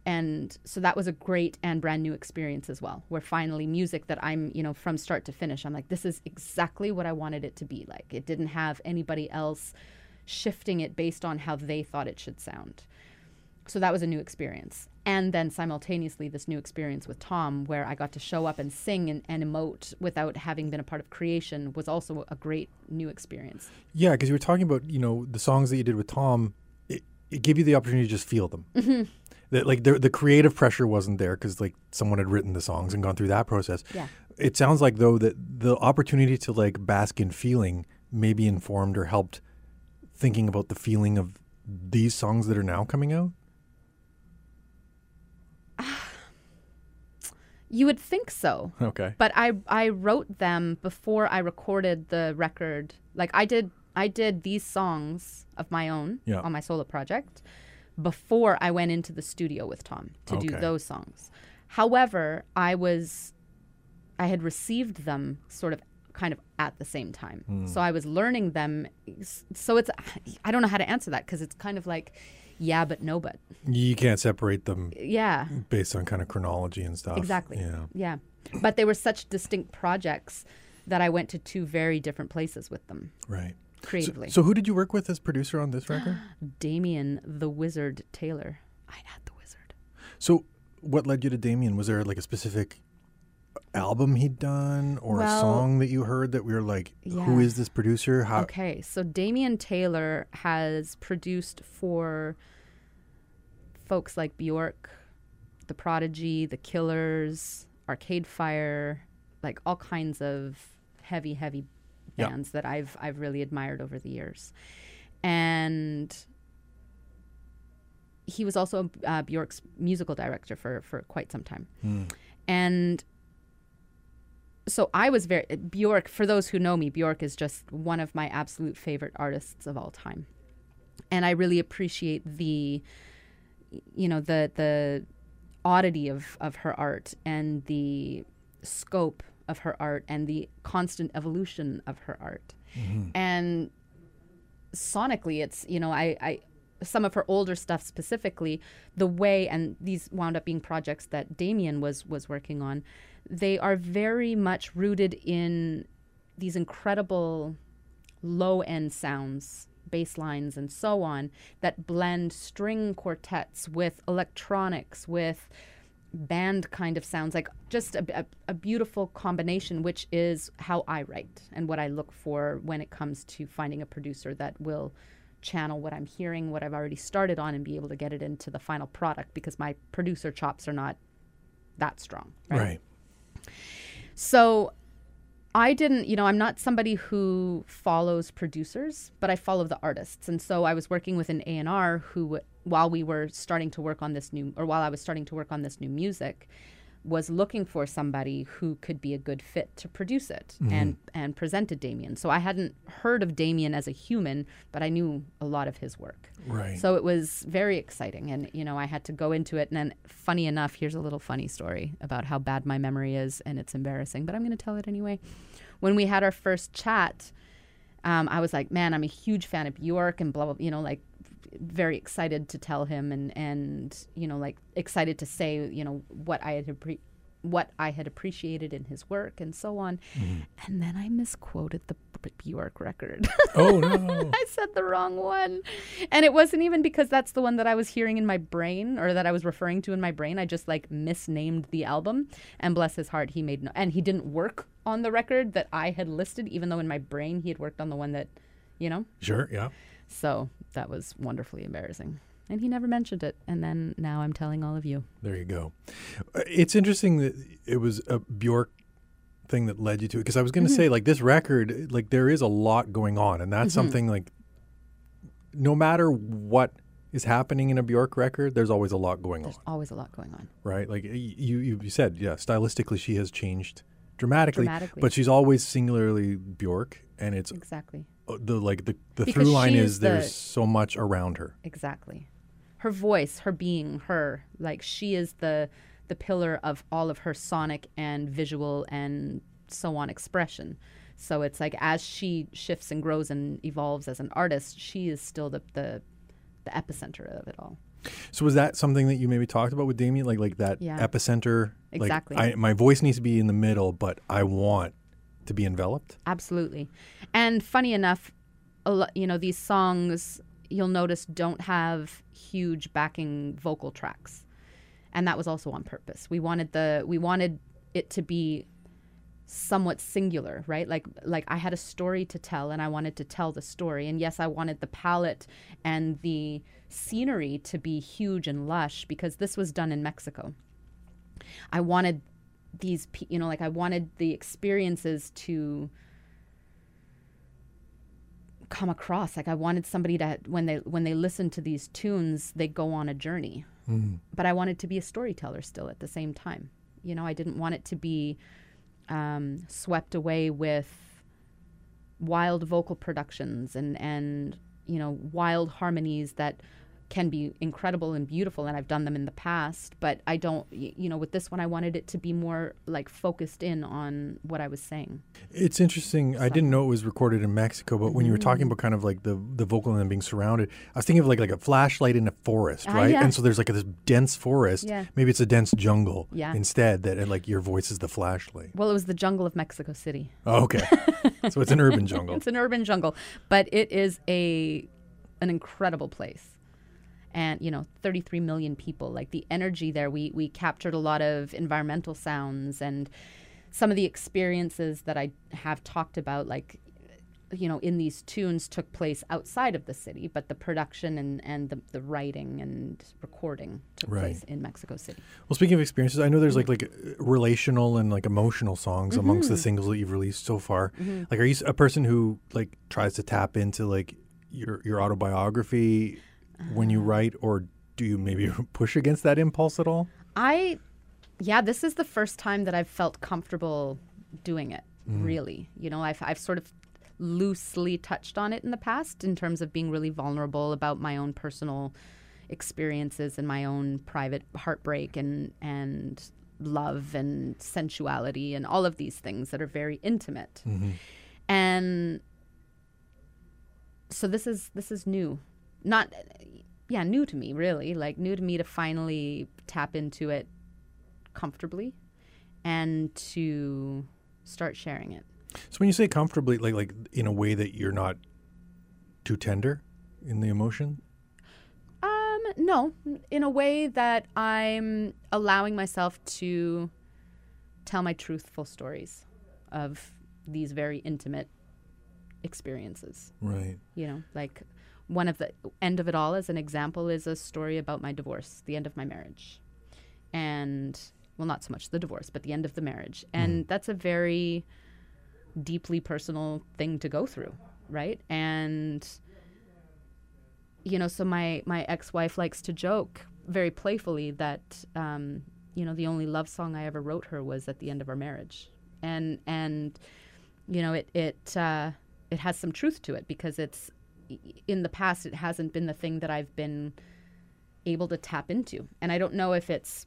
And so that was a great and brand new experience as well, where finally music that I'm, you know, from start to finish, I'm like, this is exactly what I wanted it to be like. It didn't have anybody else shifting it based on how they thought it should sound. So that was a new experience. And then simultaneously, this new experience with Tom, where I got to show up and sing and, and emote without having been a part of creation, was also a great new experience. Yeah, because you were talking about you know the songs that you did with Tom. It, gave you the opportunity to just feel them. Mm-hmm. That like the the creative pressure wasn't there because like someone had written the songs and gone through that process. Yeah. It sounds like though that the opportunity to like bask in feeling maybe informed or helped thinking about the feeling of these songs that are now coming out. You would think so. Okay. But I I wrote them before I recorded the record. Like I did I did these songs of my own Yeah. on my solo project before I went into the studio with Tom to do those songs. However, I was I had received them sort of kind of at the same time. Hmm. So I was learning them so it's I don't know how to answer that because it's kind of like yeah but no but. You can't separate them Yeah. based on kind of chronology and stuff. Exactly. Yeah. Yeah. But they were such distinct projects that I went to two very different places with them Right. Creatively. So, so who did you work with as producer on this record? Damian the Wizard Taylor. I had the wizard. So, what led you to Damian? Was there like a specific album he'd done or a song that you heard that we were like, who yeah. is this producer? How? Okay, so Damian Taylor has produced for folks like Bjork, The Prodigy, The Killers, Arcade Fire, like all kinds of heavy, heavy Bands that I've I've really admired over the years, and he was also uh, Bjork's musical director for for quite some time, and so I was very Bjork. For those who know me, Bjork is just one of my absolute favorite artists of all time, and I really appreciate the, you know, the the oddity of of her art and the scope of her art and the constant evolution of her art, mm-hmm. and sonically, it's you know I I some of her older stuff specifically the way and these wound up being projects that Damien was was working on they are very much rooted in these incredible low end sounds bass lines and so on that blend string quartets with electronics with band kind of sounds like just a, a, a beautiful combination which is how i write and what i look for when it comes to finding a producer that will channel what i'm hearing what i've already started on and be able to get it into the final product because my producer chops are not that strong right. so I didn't, you know, I'm not somebody who follows producers, but I follow the artists. And so I was working with an A&R who while we were starting to work on this new or while I was starting to work on this new music was looking for somebody who could be a good fit to produce it and and presented Damian. So I hadn't heard of Damian as a human, but I knew a lot of his work. Right. So it was very exciting. And, you know, I had to go into it. And then, funny enough, here's a little funny story about how bad my memory is. And it's embarrassing, but I'm going to tell it anyway. When we had our first chat, um, I was like, man, I'm a huge fan of Bjork and blah, blah, you know, like very excited to tell him and, and, you know, like excited to say, you know, what I had appre- what I had appreciated in his work and so on. Mm-hmm. And then I misquoted the B- Bjork record. oh no. I said the wrong one. And it wasn't even because that's the one that I was hearing in my brain or that I was referring to in my brain. I just like misnamed the album. And bless his heart, he made no and he didn't work on the record that I had listed, even though in my brain he had worked on the one that, you know? Sure. Yeah. So that was wonderfully embarrassing. And he never mentioned it. And then now I'm telling all of you. There you go. Uh, It's interesting that it was a Bjork thing that led you to it because I was going to say like this record like there is a lot going on and that's something like no matter what is happening in a Bjork record, there's always a lot going on, There's always a lot going on. right? Like you, you, you said, yeah, stylistically she has changed dramatically, Dramatically. but she's always singularly Bjork, and it's Exactly. Uh, the like the the Because through line is, is the- there's so much around her. Exactly. Her voice, her being, her like she is the the pillar of all of her sonic and visual and so on expression. So it's like as she shifts and grows and evolves as an artist, she is still the the, the epicenter of it all. So was that something that you maybe talked about with Damian, like like that Yeah. epicenter? like, Exactly. I, my voice needs to be in the middle, but I want to be enveloped. Absolutely. And funny enough, you know, these songs you'll notice don't have huge backing vocal tracks. And that was also on purpose. We wanted the we wanted it to be somewhat singular, right? Like like I had a story to tell and I wanted to tell the story. And yes, I wanted the palette and the scenery to be huge and lush because this was done in Mexico. I wanted these pe- you know like I wanted the experiences to come across. Like I wanted somebody to when they when they listen to these tunes they go on a journey. But I wanted to be a storyteller still at the same time. You know I didn't want it to be um, swept away with wild vocal productions and and you know wild harmonies that can be incredible and beautiful and I've done them in the past but I don't you know with this one I wanted it to be more like focused in on what I was saying It's interesting. I didn't know it was recorded in Mexico, but when you were talking about kind of like the the vocal and then being surrounded, I was thinking of like like a flashlight in a forest, Ah, right? yeah. And so there's like this dense forest. Yeah. Maybe it's a dense jungle Yeah. instead. that and like your voice is the flashlight. well it was the jungle of Mexico City Oh, okay. so it's an urban jungle. It's an urban jungle, but it is a an incredible place. And you know, 33 million people. Like the energy there, we we captured a lot of environmental sounds and some of the experiences that I have talked about, like you know, in these tunes took place outside of the city, but the production and, and the, the writing and recording took Right. place in Mexico City. Well, speaking of experiences, I know there's like like uh, relational and like emotional songs amongst Mm-hmm. the singles that you've released so far. Like, are you a person who like tries to tap into like your your autobiography when you uh-huh. write, or do you maybe push against that impulse at all? I, yeah, this is the first time that I've felt comfortable doing it. Mm-hmm. Really, you know, I've I've sort of loosely touched on it in the past in terms of being really vulnerable about my own personal experiences and my own private heartbreak and and love and sensuality and all of these things that are very intimate. Mm-hmm. And so this is this is new. Not yeah, new to me really, like new to me to finally tap into it comfortably and to start sharing it. So when you say comfortably, like like in a way that you're not too tender in the emotion, Um, no, in a way that I'm allowing myself to tell my truthful stories of these very intimate experiences. right? You know, like one of the end of it all, as an example, is a story about my divorce, the end of my marriage. And, well, not so much the divorce, but the end of the marriage. And that's a very deeply personal thing to go through, right? And, you know, so my, my ex wife likes to joke very playfully that, um, you know, the only love song I ever wrote her was at the end of our marriage. And, and, you know, it, it, uh, it has some truth to it because it's in the past it hasn't been the thing that I've been able to tap into. And I don't know if it's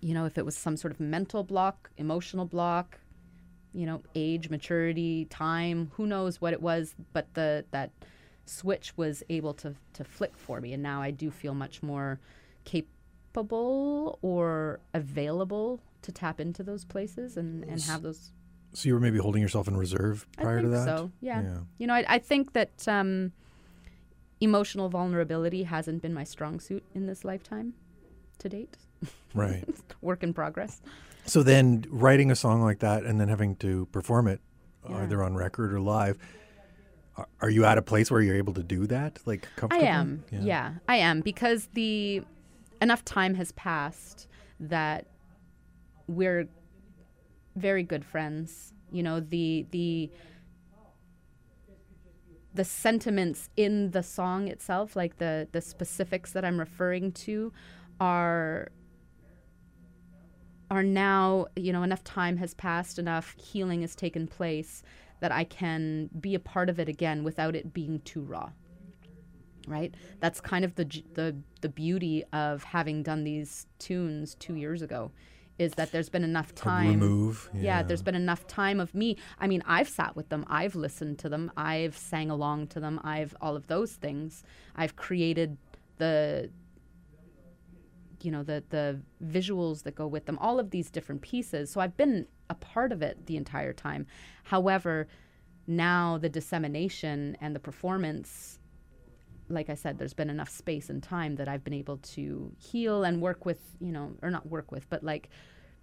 you know, if it was some sort of mental block, emotional block, you know, age, maturity, time, who knows what it was, but the that switch was able to to flick for me and now I do feel much more capable or available to tap into those places and and have those So you were maybe holding yourself in reserve prior to that. So yeah. Yeah. You know, I, I think that um, emotional vulnerability hasn't been my strong suit in this lifetime, to date. Right. Work in progress. So then writing a song like that and then having to perform it Yeah. either on record or live. are- Are you at a place where you're able to do that, like comfortably? I am. Yeah. I am because the enough time has passed that we're very good friends. You know, the the the sentiments in the song itself, like the the specifics that I'm referring to, are are now you know enough time has passed, enough healing has taken place that I can be a part of it again without it being too raw. Right. That's kind of the the the beauty of having done these tunes two years ago, is that there's been enough time. remove, Yeah. yeah. There's been enough time of me. I mean, I've sat with them. I've listened to them. I've sang along to them. I've all of those things. I've created the you know the the visuals that go with them all of these different pieces so i've been a part of it the entire time however now the dissemination and the performance like i said there's been enough space and time that i've been able to heal and work with you know or not work with but like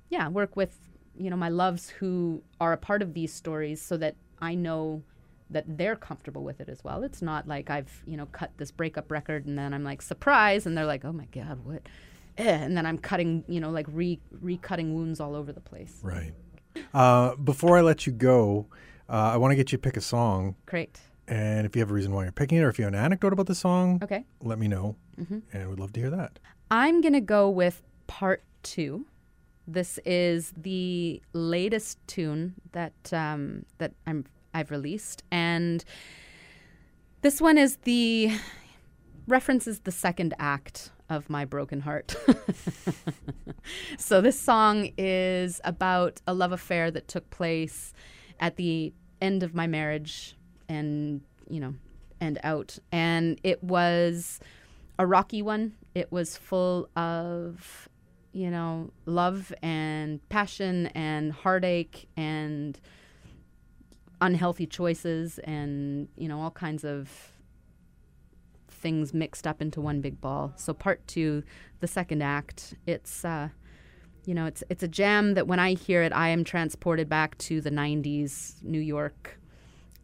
yeah work with you know my loves who are a part of these stories so that i know that they're comfortable with it as well it's not like i've you know cut this breakup record and then i'm like surprise and they're like oh my god what eh, and then i'm cutting you know like re recutting wounds all over the place Right. Uh, before I let you go, uh, I want to get you to pick a song. Great. And if you have a reason why you're picking it, or if you have an anecdote about the song, Okay. let me know. Mhm. And we'd love to hear that. I'm gonna go with part two. This is the latest tune that um, that I'm I've released, and this one is the references the second act of my broken heart. so this song is about a love affair that took place at the end of my marriage, and you know, and out, and it was a rocky one. It was full of, you know, love and passion and heartache and unhealthy choices and, you know, all kinds of things mixed up into one big ball. So part 2, the second act, it's uh you know, it's it's a jam that when I hear it I am transported back to the 90s New York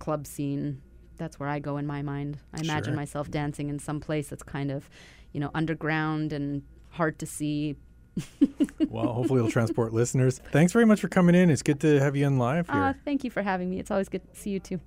club scene. That's where I go in my mind. I imagine Sure. myself dancing in some place that's kind of, you know, underground and hard to see. Well, hopefully it'll transport listeners. Thanks very much for coming in. It's good to have you in live here. Ah, thank you for having me. It's always good to see you too.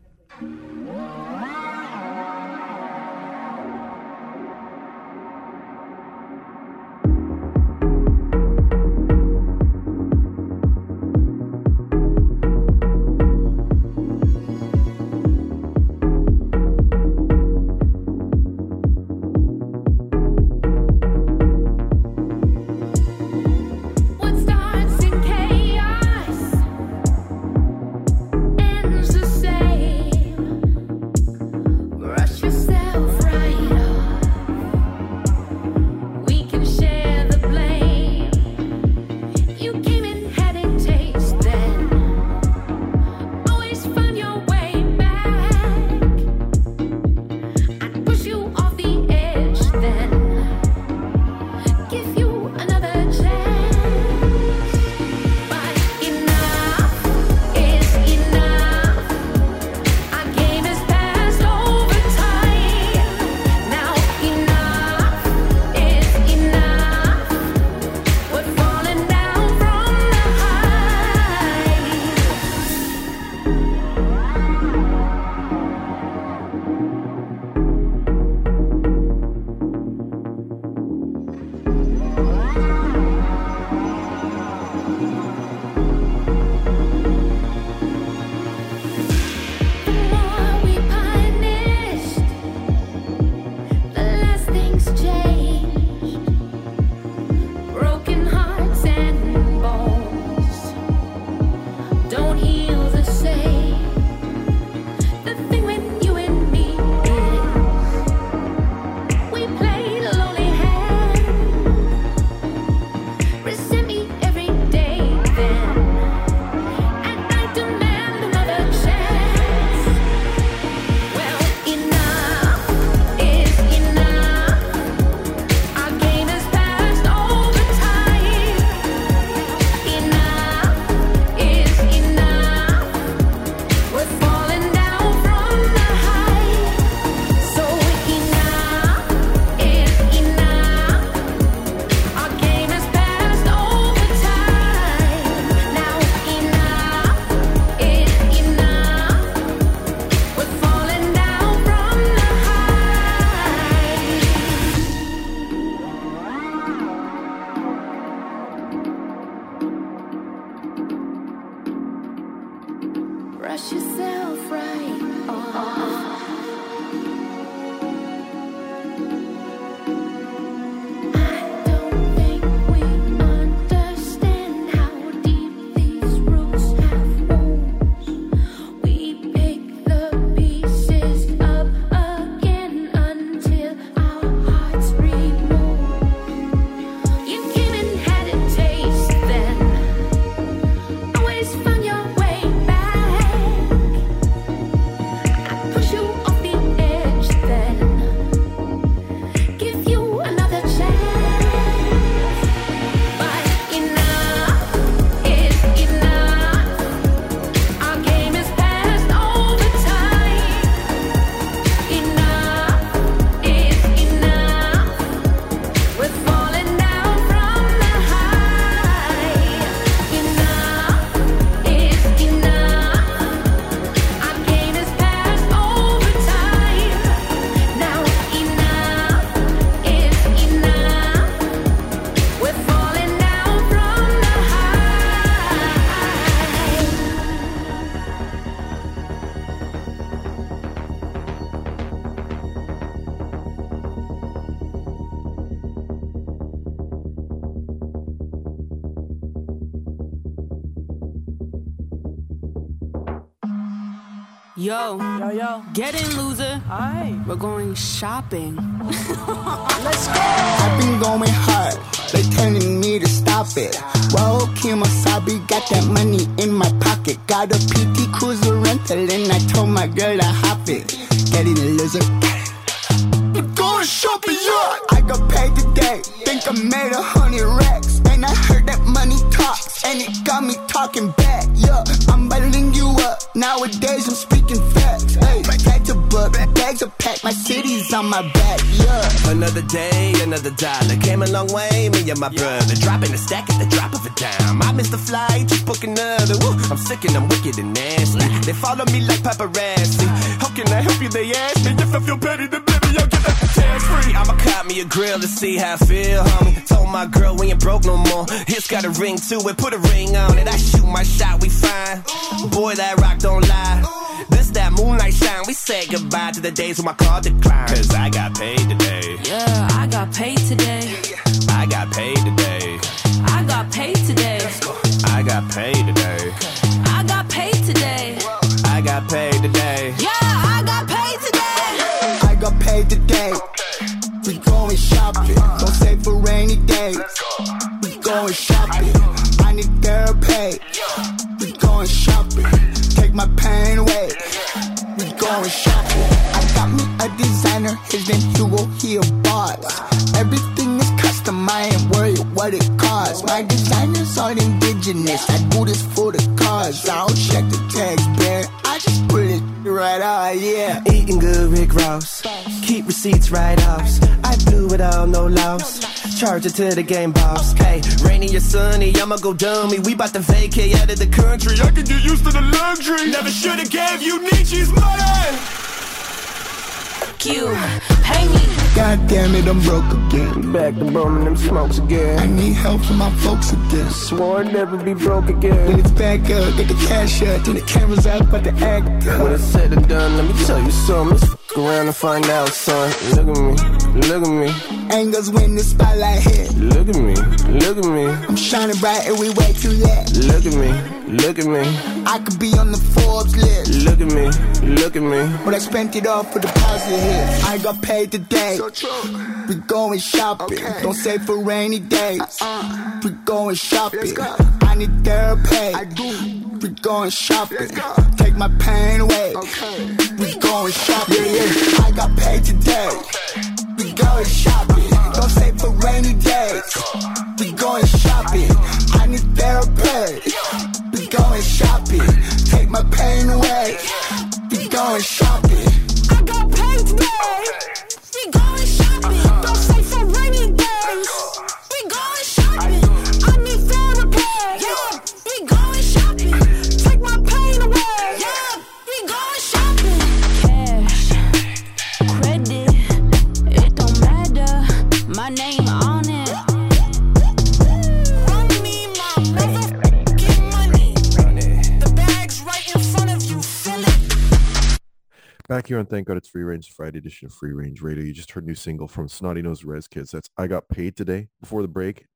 Get in, loser. Aye. We're going shopping. Let's go. I've been going hard, they telling me to stop it. Whoa, Kimosabi got that money in my pocket. Got a PT Cruiser rental and I told my girl to hop it. Get in, loser. Dollar. Came a long way, me and my brother. Dropping a stack at the drop of a dime. I missed the flight, just book another. Woo, I'm sick and I'm wicked and nasty. They follow me like paparazzi. How can I help you? They ask me if I feel petty, then baby, I'll get that tax free. I'ma cop me a grill to see how I feel, homie. Told my girl we ain't broke no more. It's got a ring to it, put a ring on it. I shoot my shot, we fine. Boy, that rock don't lie. This that moonlight shine. We say goodbye to the days when my car declined. Cause I got paid today. Yeah, I got paid today. Going shopping. I need therapy. We going shopping. Take my pain away. We going shopping. I got me a designer. His name Hugo. He a boss. Everything is custom. I ain't worried what it costs. My designers aren't indigenous. I do this for the cause. I don't check the tags, man. I just put it right out. Yeah. Eating good, Rick Ross. Keep receipts right offs. I blew it all, no loss. Charge it to the game boss. Hey, rainy or sunny, I'ma go dummy. We bout to vacate out of the country. I can get used to the luxury. Never should've gave you Nietzsche's money. You pay me. God damn it, I'm broke again. Back to bumming them smokes again. I need help from my folks again. Swore I'd never be broke Then again. it's back up, get the cash out, then the camera's out, but the act When it's said and done, let me tell you something. Let's around and find out, son. Look at me, look at me, Angles when the spotlight hit. look at me, look at me, I'm shining bright and we way too late. look at me, look at me, I could be on the Forbes list, look at me, look at me. but I spent it all for the positive hits. I got paid today. So We going shopping. Don't save for rainy days. We going shopping. I need therapy. I do. We going shopping. Take my pain away. Okay. We going shopping. I got paid today. We going shopping. Don't save for rainy days. We going shopping. I need therapy. We going shopping. Take my pain away. We going shopping. I got paid today. Back here on Thank God It's Free Range, Friday edition of Free Range Radio. You just heard new single from Snotty Nose Rez Kids. That's I Got Paid Today. Before the break,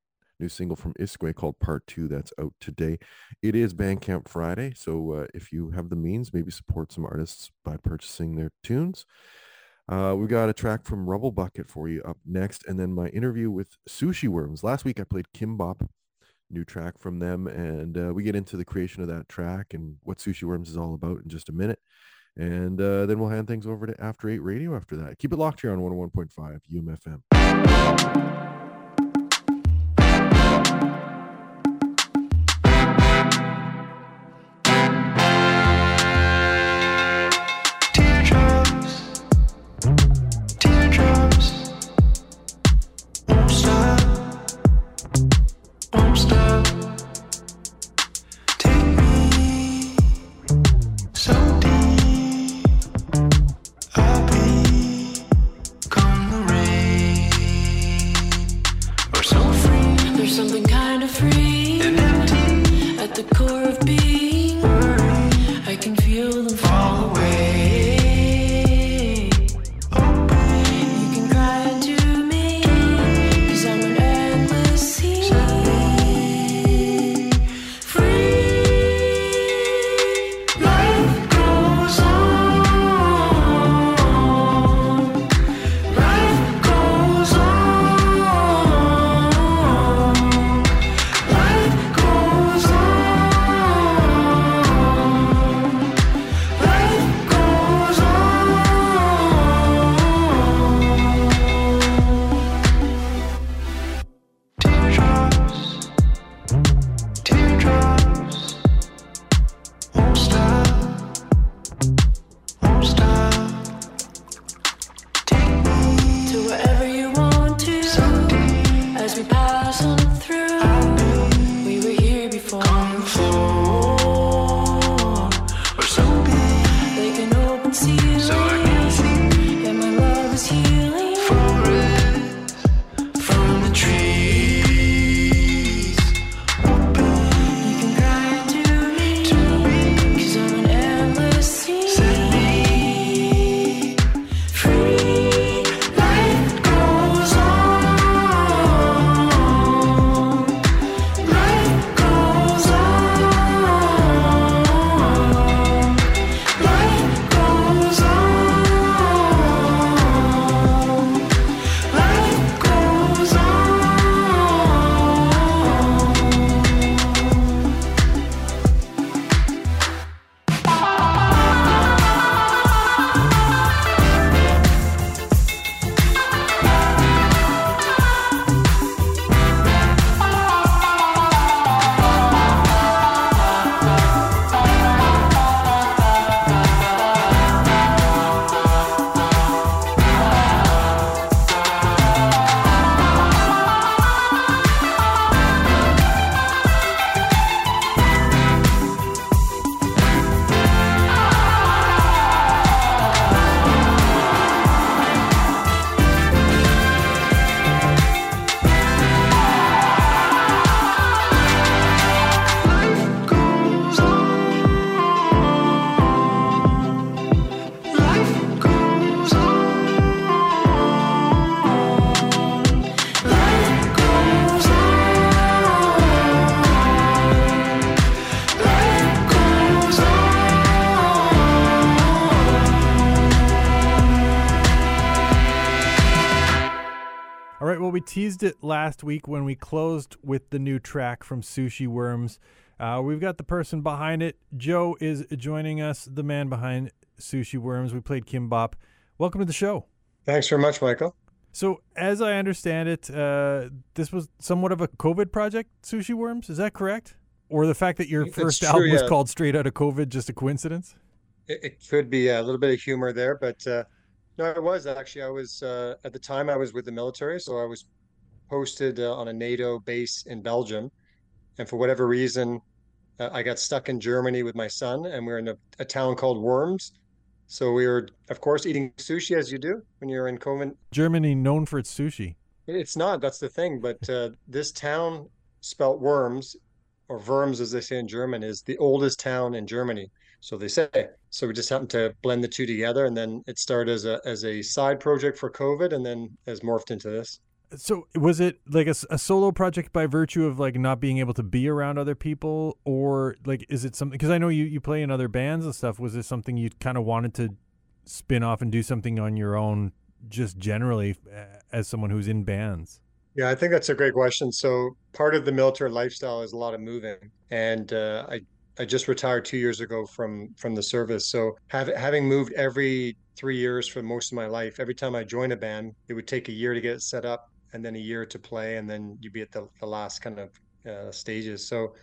new single from iskwē called Part 2. That's out today. It is Bandcamp Friday, so uh, if you have the means, maybe support some artists by purchasing their tunes. Uh, we got a track from Rubblebucket for you up next, and then my interview with Sushi Worms. Last week I played Kimbop, new track from them, and uh, we get into the creation of that track and what Sushi Worms is all about in just a minute. And uh, then we'll hand things over to After 8 Radio after that. Keep it locked here on 101.5 UMFM. Teased it last week when we closed with the new track from Sushi Worms. Uh, we've got the person behind it. Joe is joining us, the man behind Sushi Worms. We played Kimbop. Welcome to the show. Thanks very much, Michael. So, as I understand it, uh, this was somewhat of a COVID project, Sushi Worms. Is that correct? Or the fact that your first true, album was called Straight Out of COVID just a coincidence? It, it could be a little bit of humor there, but uh, no, it was actually. I was uh, at the time I was with the military, so I was posted uh, on a NATO base in Belgium, and for whatever reason, uh, I got stuck in Germany with my son, and we are in a, a town called Worms. So we were, of course, eating sushi as you do when you're in. Germany known for its sushi. It's not. That's the thing. But uh, this town spelt Worms or Worms, as they say in German, is the oldest town in Germany. So they say. So we just happened to blend the two together, and then it started as a as a side project for COVID, and then has morphed into this. So was it like a solo project by virtue of like not being able to be around other people, or like is it something? Because I know you you play in other bands and stuff. Was this something you kind of wanted to spin off and do something on your own, just generally as someone who's in bands? Yeah, I think that's a great question. So part of the military lifestyle is a lot of moving, and uh, I I just retired two years ago from from the service. So have, having moved every three years for most of my life, every time I join a band, it would take a year to get it set up, and then a year to play, and then you'd be at the, the last kind of uh, stages. So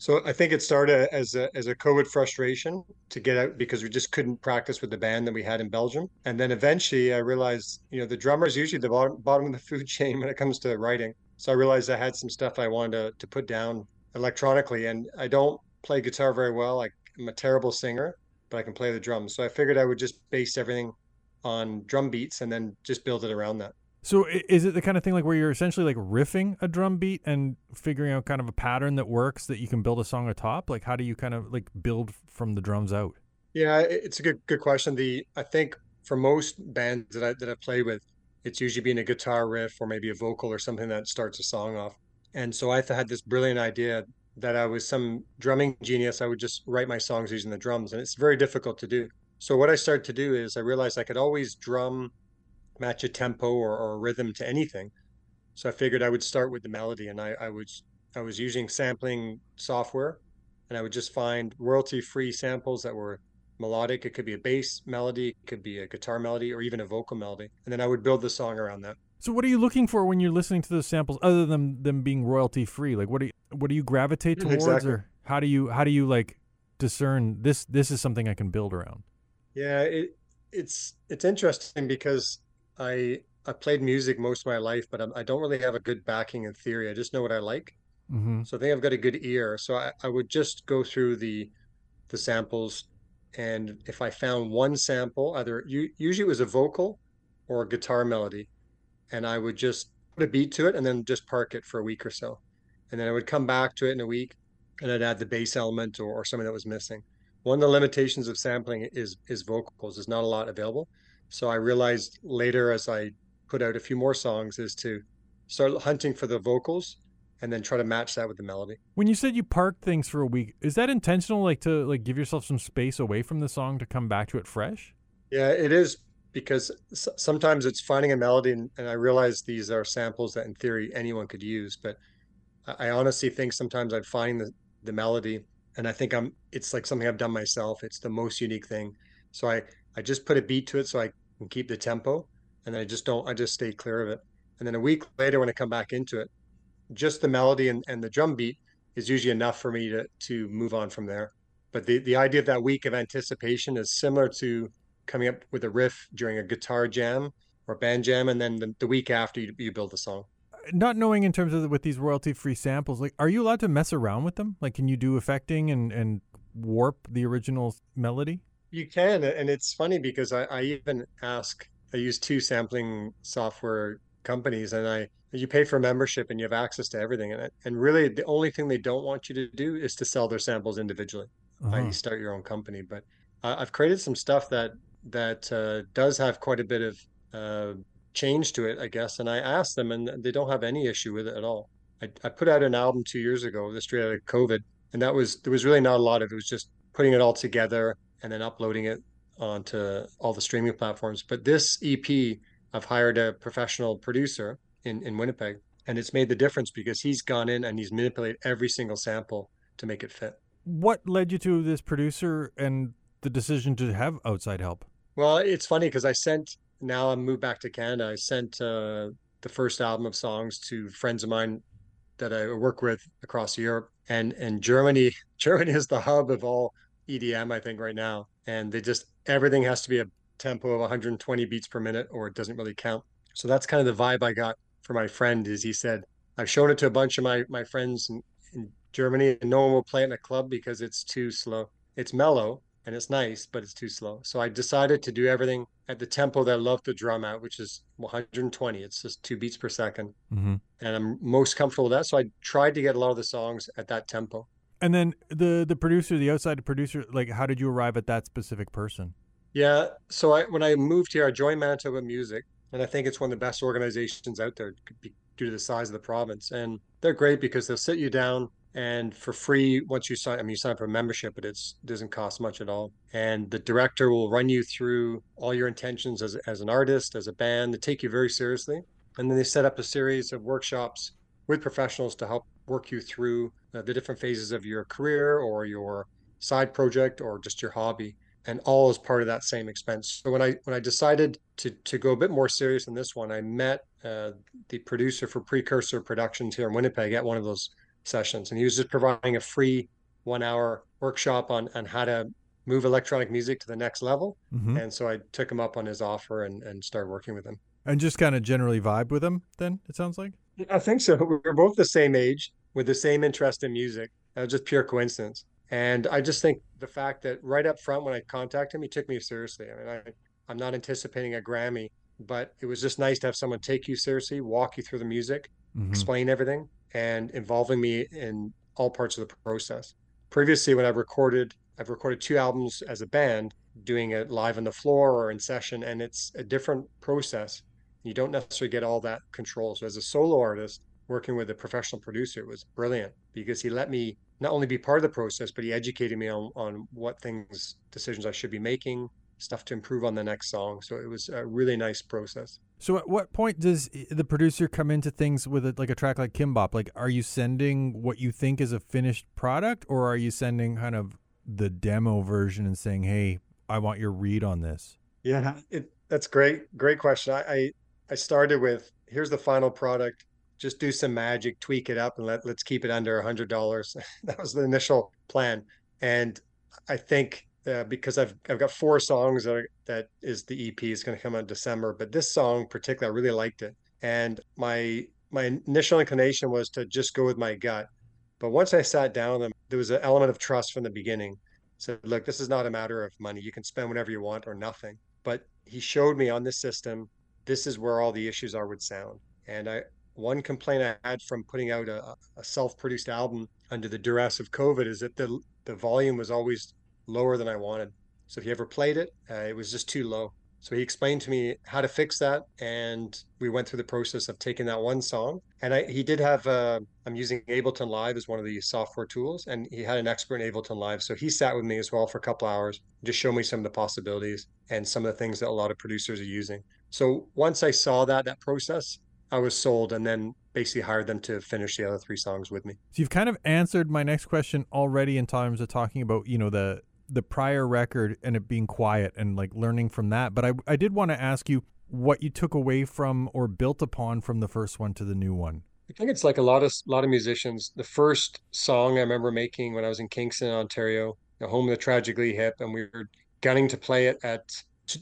so I think it started as a as a COVID frustration to get out because we just couldn't practice with the band that we had in Belgium. And then eventually I realized, you know, the drummer is usually the bottom, bottom of the food chain when it comes to writing. So I realized I had some stuff I wanted to, to put down electronically. And I don't play guitar very well. Like I'm a terrible singer, but I can play the drums. So I figured I would just base everything on drum beats and then just build it around that. So is it the kind of thing like where you're essentially like riffing a drum beat and figuring out kind of a pattern that works that you can build a song atop? Like how do you kind of like build from the drums out? Yeah, it's a good good question. The I think for most bands that I that I play with, it's usually being a guitar riff or maybe a vocal or something that starts a song off. And so I had this brilliant idea that I was some drumming genius. I would just write my songs using the drums, and it's very difficult to do. So what I started to do is I realized I could always drum match a tempo or, or a rhythm to anything. So I figured I would start with the melody, and I, I was I was using sampling software, and I would just find royalty-free samples that were melodic. It could be a bass melody, it could be a guitar melody, or even a vocal melody, and then I would build the song around that. So what are you looking for when you're listening to those samples other than them being royalty free? Like what do you what do you gravitate towards exactly. or how do you how do you like discern this this is something I can build around? Yeah, it, it's it's interesting because I I played music most of my life, but I'm, I don't really have a good backing in theory. I just know what I like. Mm-hmm. So I think I've got a good ear. So I, I would just go through the the samples, and if I found one sample, either u- usually it was a vocal or a guitar melody, and I would just put a beat to it and then just park it for a week or so, and then I would come back to it in a week, and I'd add the bass element or, or something that was missing. One of the limitations of sampling is is vocals. There's not a lot available. So I realized later as I put out a few more songs is to start hunting for the vocals and then try to match that with the melody. When you said you parked things for a week, is that intentional like to like give yourself some space away from the song to come back to it fresh? Yeah, it is because sometimes it's finding a melody, and, and I realize these are samples that in theory anyone could use, but I, I honestly think sometimes I find the, the melody and I think I'm it's like something I've done myself. It's the most unique thing. So I I just put a beat to it so I can keep the tempo and then I just don't I just stay clear of it. And then a week later when I come back into it, just the melody and, and the drum beat is usually enough for me to to move on from there. But the the idea of that week of anticipation is similar to coming up with a riff during a guitar jam or band jam, and then the, the week after you, you build the song. Not knowing in terms of the, with these royalty free samples, like are you allowed to mess around with them? Like can you do affecting and and warp the original melody? You can, and it's funny because I, I even ask. I use two sampling software companies, and I you pay for a membership and you have access to everything. And and really, the only thing they don't want you to do is to sell their samples individually. Uh-huh. i.e., start your own company. But uh, I've created some stuff that that uh, does have quite a bit of uh, change to it, I guess. And I asked them, and they don't have any issue with it at all. I, I put out an album two years ago, the straight out of COVID, and that was there was really not a lot of it. It was just putting it all together and then uploading it onto all the streaming platforms. But this EP, I've hired a professional producer in in Winnipeg, and it's made the difference because he's gone in and he's manipulated every single sample to make it fit. What led you to this producer and the decision to have outside help? Well, it's funny because I sent now I'm moved back to Canada. I sent uh, the first album of songs to friends of mine that I work with across Europe, and and Germany. Germany is the hub of all EDM, I think, right now. And they just everything has to be a tempo of 120 beats per minute, or it doesn't really count. So that's kind of the vibe I got for my friend. Is he said I've shown it to a bunch of my my friends in, in Germany, and no one will play it in a club because it's too slow. It's mellow, and it's nice, but it's too slow. So I decided to do everything at the tempo that I love to drum at, which is 120. It's just two beats per 2nd Mm-hmm. and I'm most comfortable with that. So I tried to get a lot of the songs at that tempo. And then the the producer, the outside producer, like how did you arrive at that specific person? Yeah. So I, when I moved here, I joined Manitoba Music, and I think it's one of the best organizations out there due to the size of the province. And they're great because they'll sit you down and for free once you sign. I mean, you sign up for a membership, but it doesn't cost much at all. And the director will run you through all your intentions as as an artist, as a band. They take you very seriously, and then they set up a series of workshops with professionals to help work you through uh, the different phases of your career or your side project or just your hobby and all as part of that same expense. So when I when I decided to to go a bit more serious in this one, I met uh, the producer for Precursor Productions here in Winnipeg at one of those sessions, and he was just providing a free one hour workshop on on how to move electronic music to the next level. Mhm. And so I took him up on his offer and and started working with him. And just kind of generally vibe with him. Then it sounds like. I think so. We were both the same age with the same interest in music. That was just pure coincidence. And I just think the fact that right up front when I contacted him, he took me seriously. I mean, I, I'm not anticipating a Grammy, but it was just nice to have someone take you seriously, walk you through the music, Mhm. explain everything, and involving me in all parts of the process. Previously, when I've recorded, I've recorded two albums as a band, doing it live on the floor or in session, and it's a different process. You don't necessarily get all that control. So as a solo artist, working with a professional producer was brilliant because he let me not only be part of the process, but he educated me on on what things, decisions I should be making, stuff to improve on the next song. So it was a really nice process. So at what point does eh, the producer come into things with a, like a track like Kimbop? Like, are you sending what you think is a finished product, or are you sending kind of the demo version and saying, "Hey, I want your read on this"? Yeah, it, that's great. Great question. I, I I started with here's the final product. Just do some magic, tweak it up, and let let's keep it under a hundred dollars. That was the initial plan, and I think uh, because I've I've got four songs that are, that is the EP is going to come out in December, but this song in particular, I really liked it, and my my initial inclination was to just go with my gut, but once I sat down them, there was an element of trust from the beginning. Said, look, this is not a matter of money. You can spend whatever you want or nothing. But he showed me on this system, this is where all the issues are with sound. And I one complaint I had from putting out a, a self-produced album under the duress of COVID is that the the volume was always lower than I wanted. So if you ever played it, uh, it was just too low. So he explained to me how to fix that, and we went through the process of taking that one song. And I, he did have, uh, I'm using Ableton Live as one of the software tools, and he had an expert in Ableton Live. So he sat with me as well for a couple hours, just show me some of the possibilities and some of the things that a lot of producers are using. So once I saw that that process, I was sold, and then basically hired them to finish the other three songs with me. So you've kind of answered my next question already in terms of talking about you know the the prior record and it being quiet and like learning from that. But I I did want to ask you what you took away from or built upon from the first one to the new one. I think it's like a lot of lot of musicians. The first song I remember making when I was in Kingston, Ontario, the home of the Tragically Hip, and we were gunning to play it at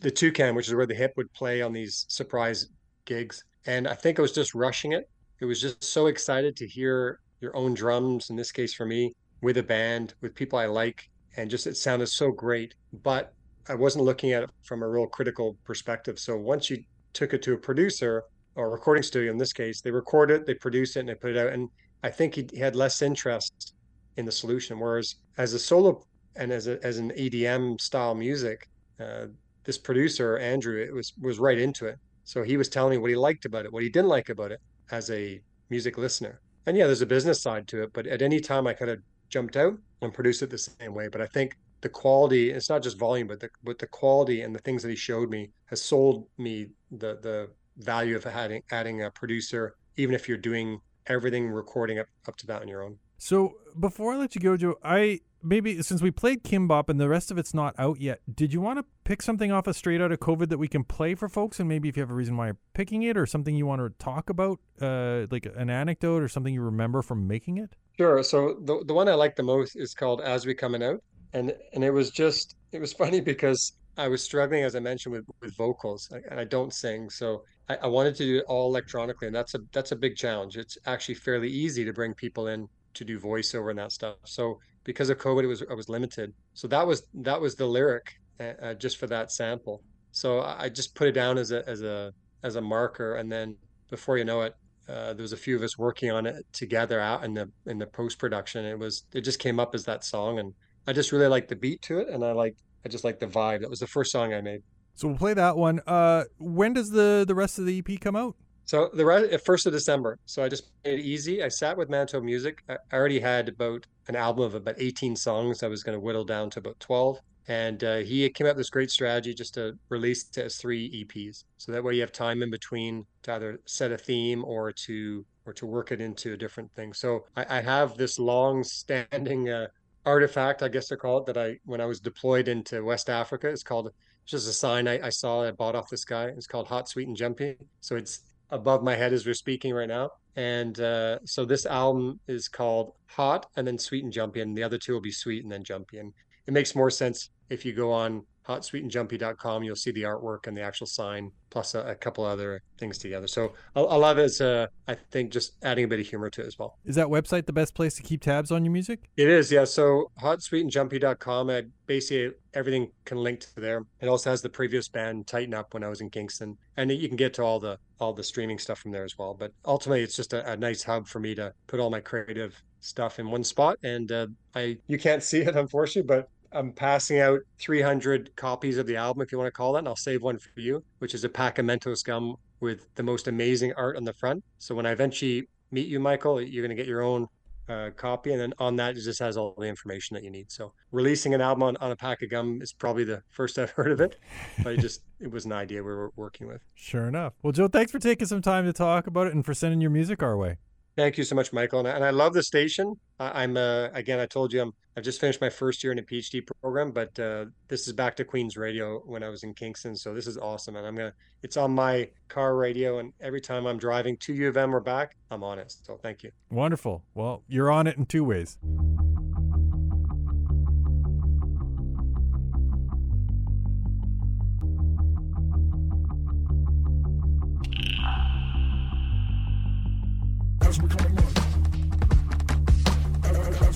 the Toucan, which is where the Hip would play on these surprise gigs. And I think I was just rushing it. It was just so excited to hear your own drums, in this case for me, with a band, with people I like, and just it sounded so great. But I wasn't looking at it from a real critical perspective. So once you took it to a producer or a recording studio in this case, they record it, they produce it, and they put it out. And I think he, he had less interest in the solution. Whereas as a solo and as a, as an EDM style music, uh, this producer Andrew, it was was right into it. So he was telling me what he liked about it, what he didn't like about it as a music listener. And yeah, there's a business side to it, but at any time I could have jumped out and produced it the same way. But I think the quality, it's not just volume, but the but the quality and the things that he showed me has sold me the the value of adding adding a producer, even if you're doing everything recording up, up to that on your own. So before I let you go, Joe, I maybe since we played Kimbop and the rest of it's not out yet, did you want to pick something off of Straight Out of COVID that we can play for folks? And maybe if you have a reason why you're picking it, or something you want to talk about, uh, like an anecdote or something you remember from making it. Sure. So the the one I like the most is called As We Coming Out. And and it was just it was funny because I was struggling, as I mentioned, with, with vocals and I don't sing. So I, I wanted to do it all electronically, and that's a that's a big challenge. It's actually fairly easy to bring people in to do voiceover and that stuff. So because of COVID, it was I was limited. So that was that was the lyric uh, uh, just for that sample. So I just put it down as a as a as a marker, and then before you know it, uh, there was a few of us working on it together out in the in the post production. It was it just came up as that song, and I just really liked the beat to it, and I like I just like the vibe. That was the first song I made. So we'll play that one. Uh, when does the the rest of the EP come out? So the uh, first of December. So I just made it easy. I sat with Manitoba Music. I I already had about an album of about 18 songs. I was going to whittle down to about 12. And uh, he came up with this great strategy just to release it as three EPs. So that way you have time in between to either set a theme or to or to work it into a different thing. So I, I have this long-standing uh, artifact, I guess to call it, that I when I was deployed into West Africa. It's called it's just a sign I, I saw I bought off this guy. It's called Hot, Sweet, and Jumpy. So it's above my head as we're speaking right now. And uh, so this album is called Hot and then Sweet and Jumpy, and the other two will be Sweet and then Jumpy. And it makes more sense if you go on hotsweetandjumpy.com, you'll see the artwork and the actual sign, plus a, a couple other things together. So a, a lot of it's, uh, I think, just adding a bit of humor to it as well. Is that website the best place to keep tabs on your music? It is, yeah. So hotsweetandjumpy.com, I basically everything can link to there. It also has the previous band Tighten Up when I was in Kingston, and you can get to all the all the streaming stuff from there as well. But ultimately, it's just a, a nice hub for me to put all my creative stuff in one spot. And uh, I you can't see it unfortunately, but I'm passing out 300 copies of the album, if you want to call that, and I'll save one for you, which is a pack of Mentos gum with the most amazing art on the front. So when I eventually meet you, Michael, you're going to get your own uh, copy, and then on that it just has all the information that you need. So releasing an album on, on a pack of gum is probably the first I've heard of it, but it just it was an idea we were working with. Sure enough. Well, Joe, thanks for taking some time to talk about it and for sending your music our way. Thank you so much, Michael, and I, and I love the station. I, I'm uh, again, I told you, I'm I've just finished my first year in a PhD program, but uh, this is back to Queens Radio when I was in Kingston, so this is awesome, and I'm gonna. It's on my car radio, and every time I'm driving to U of M or back, I'm on it. So thank you. Wonderful. Well, you're on it in two ways.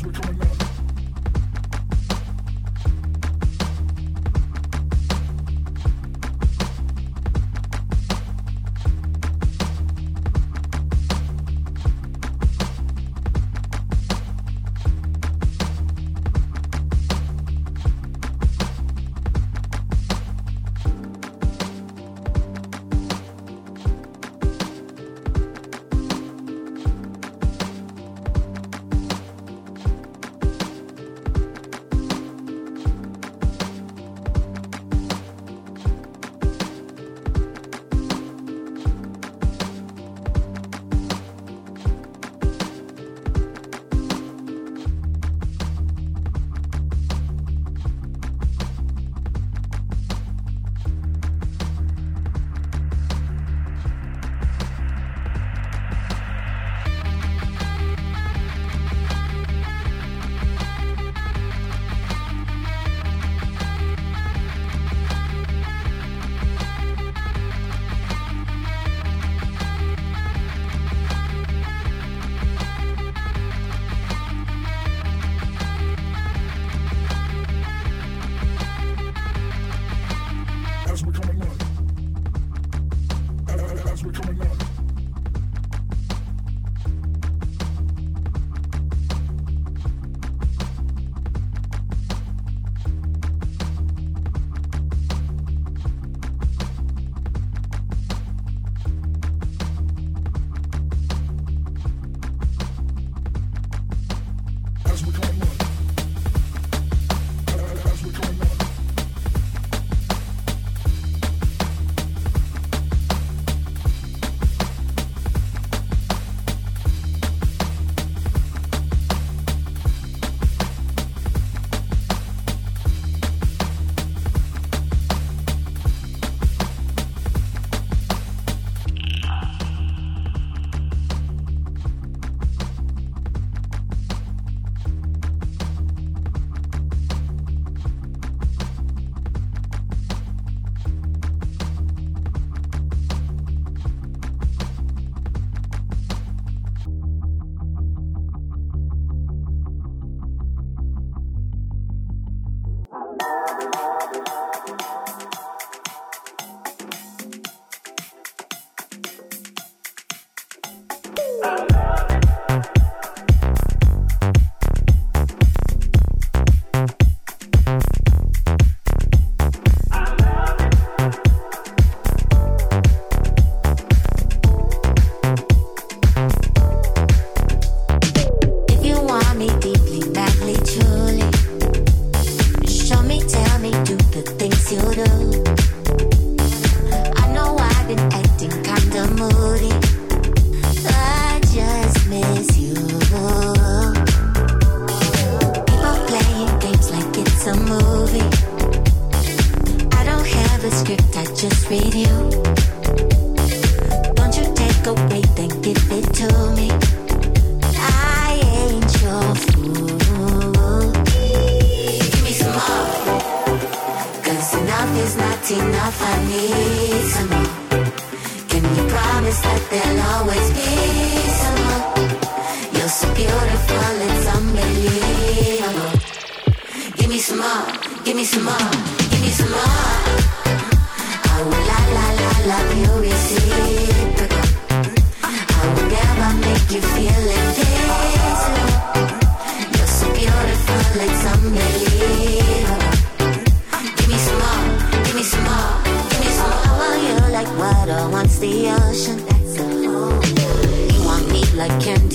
We come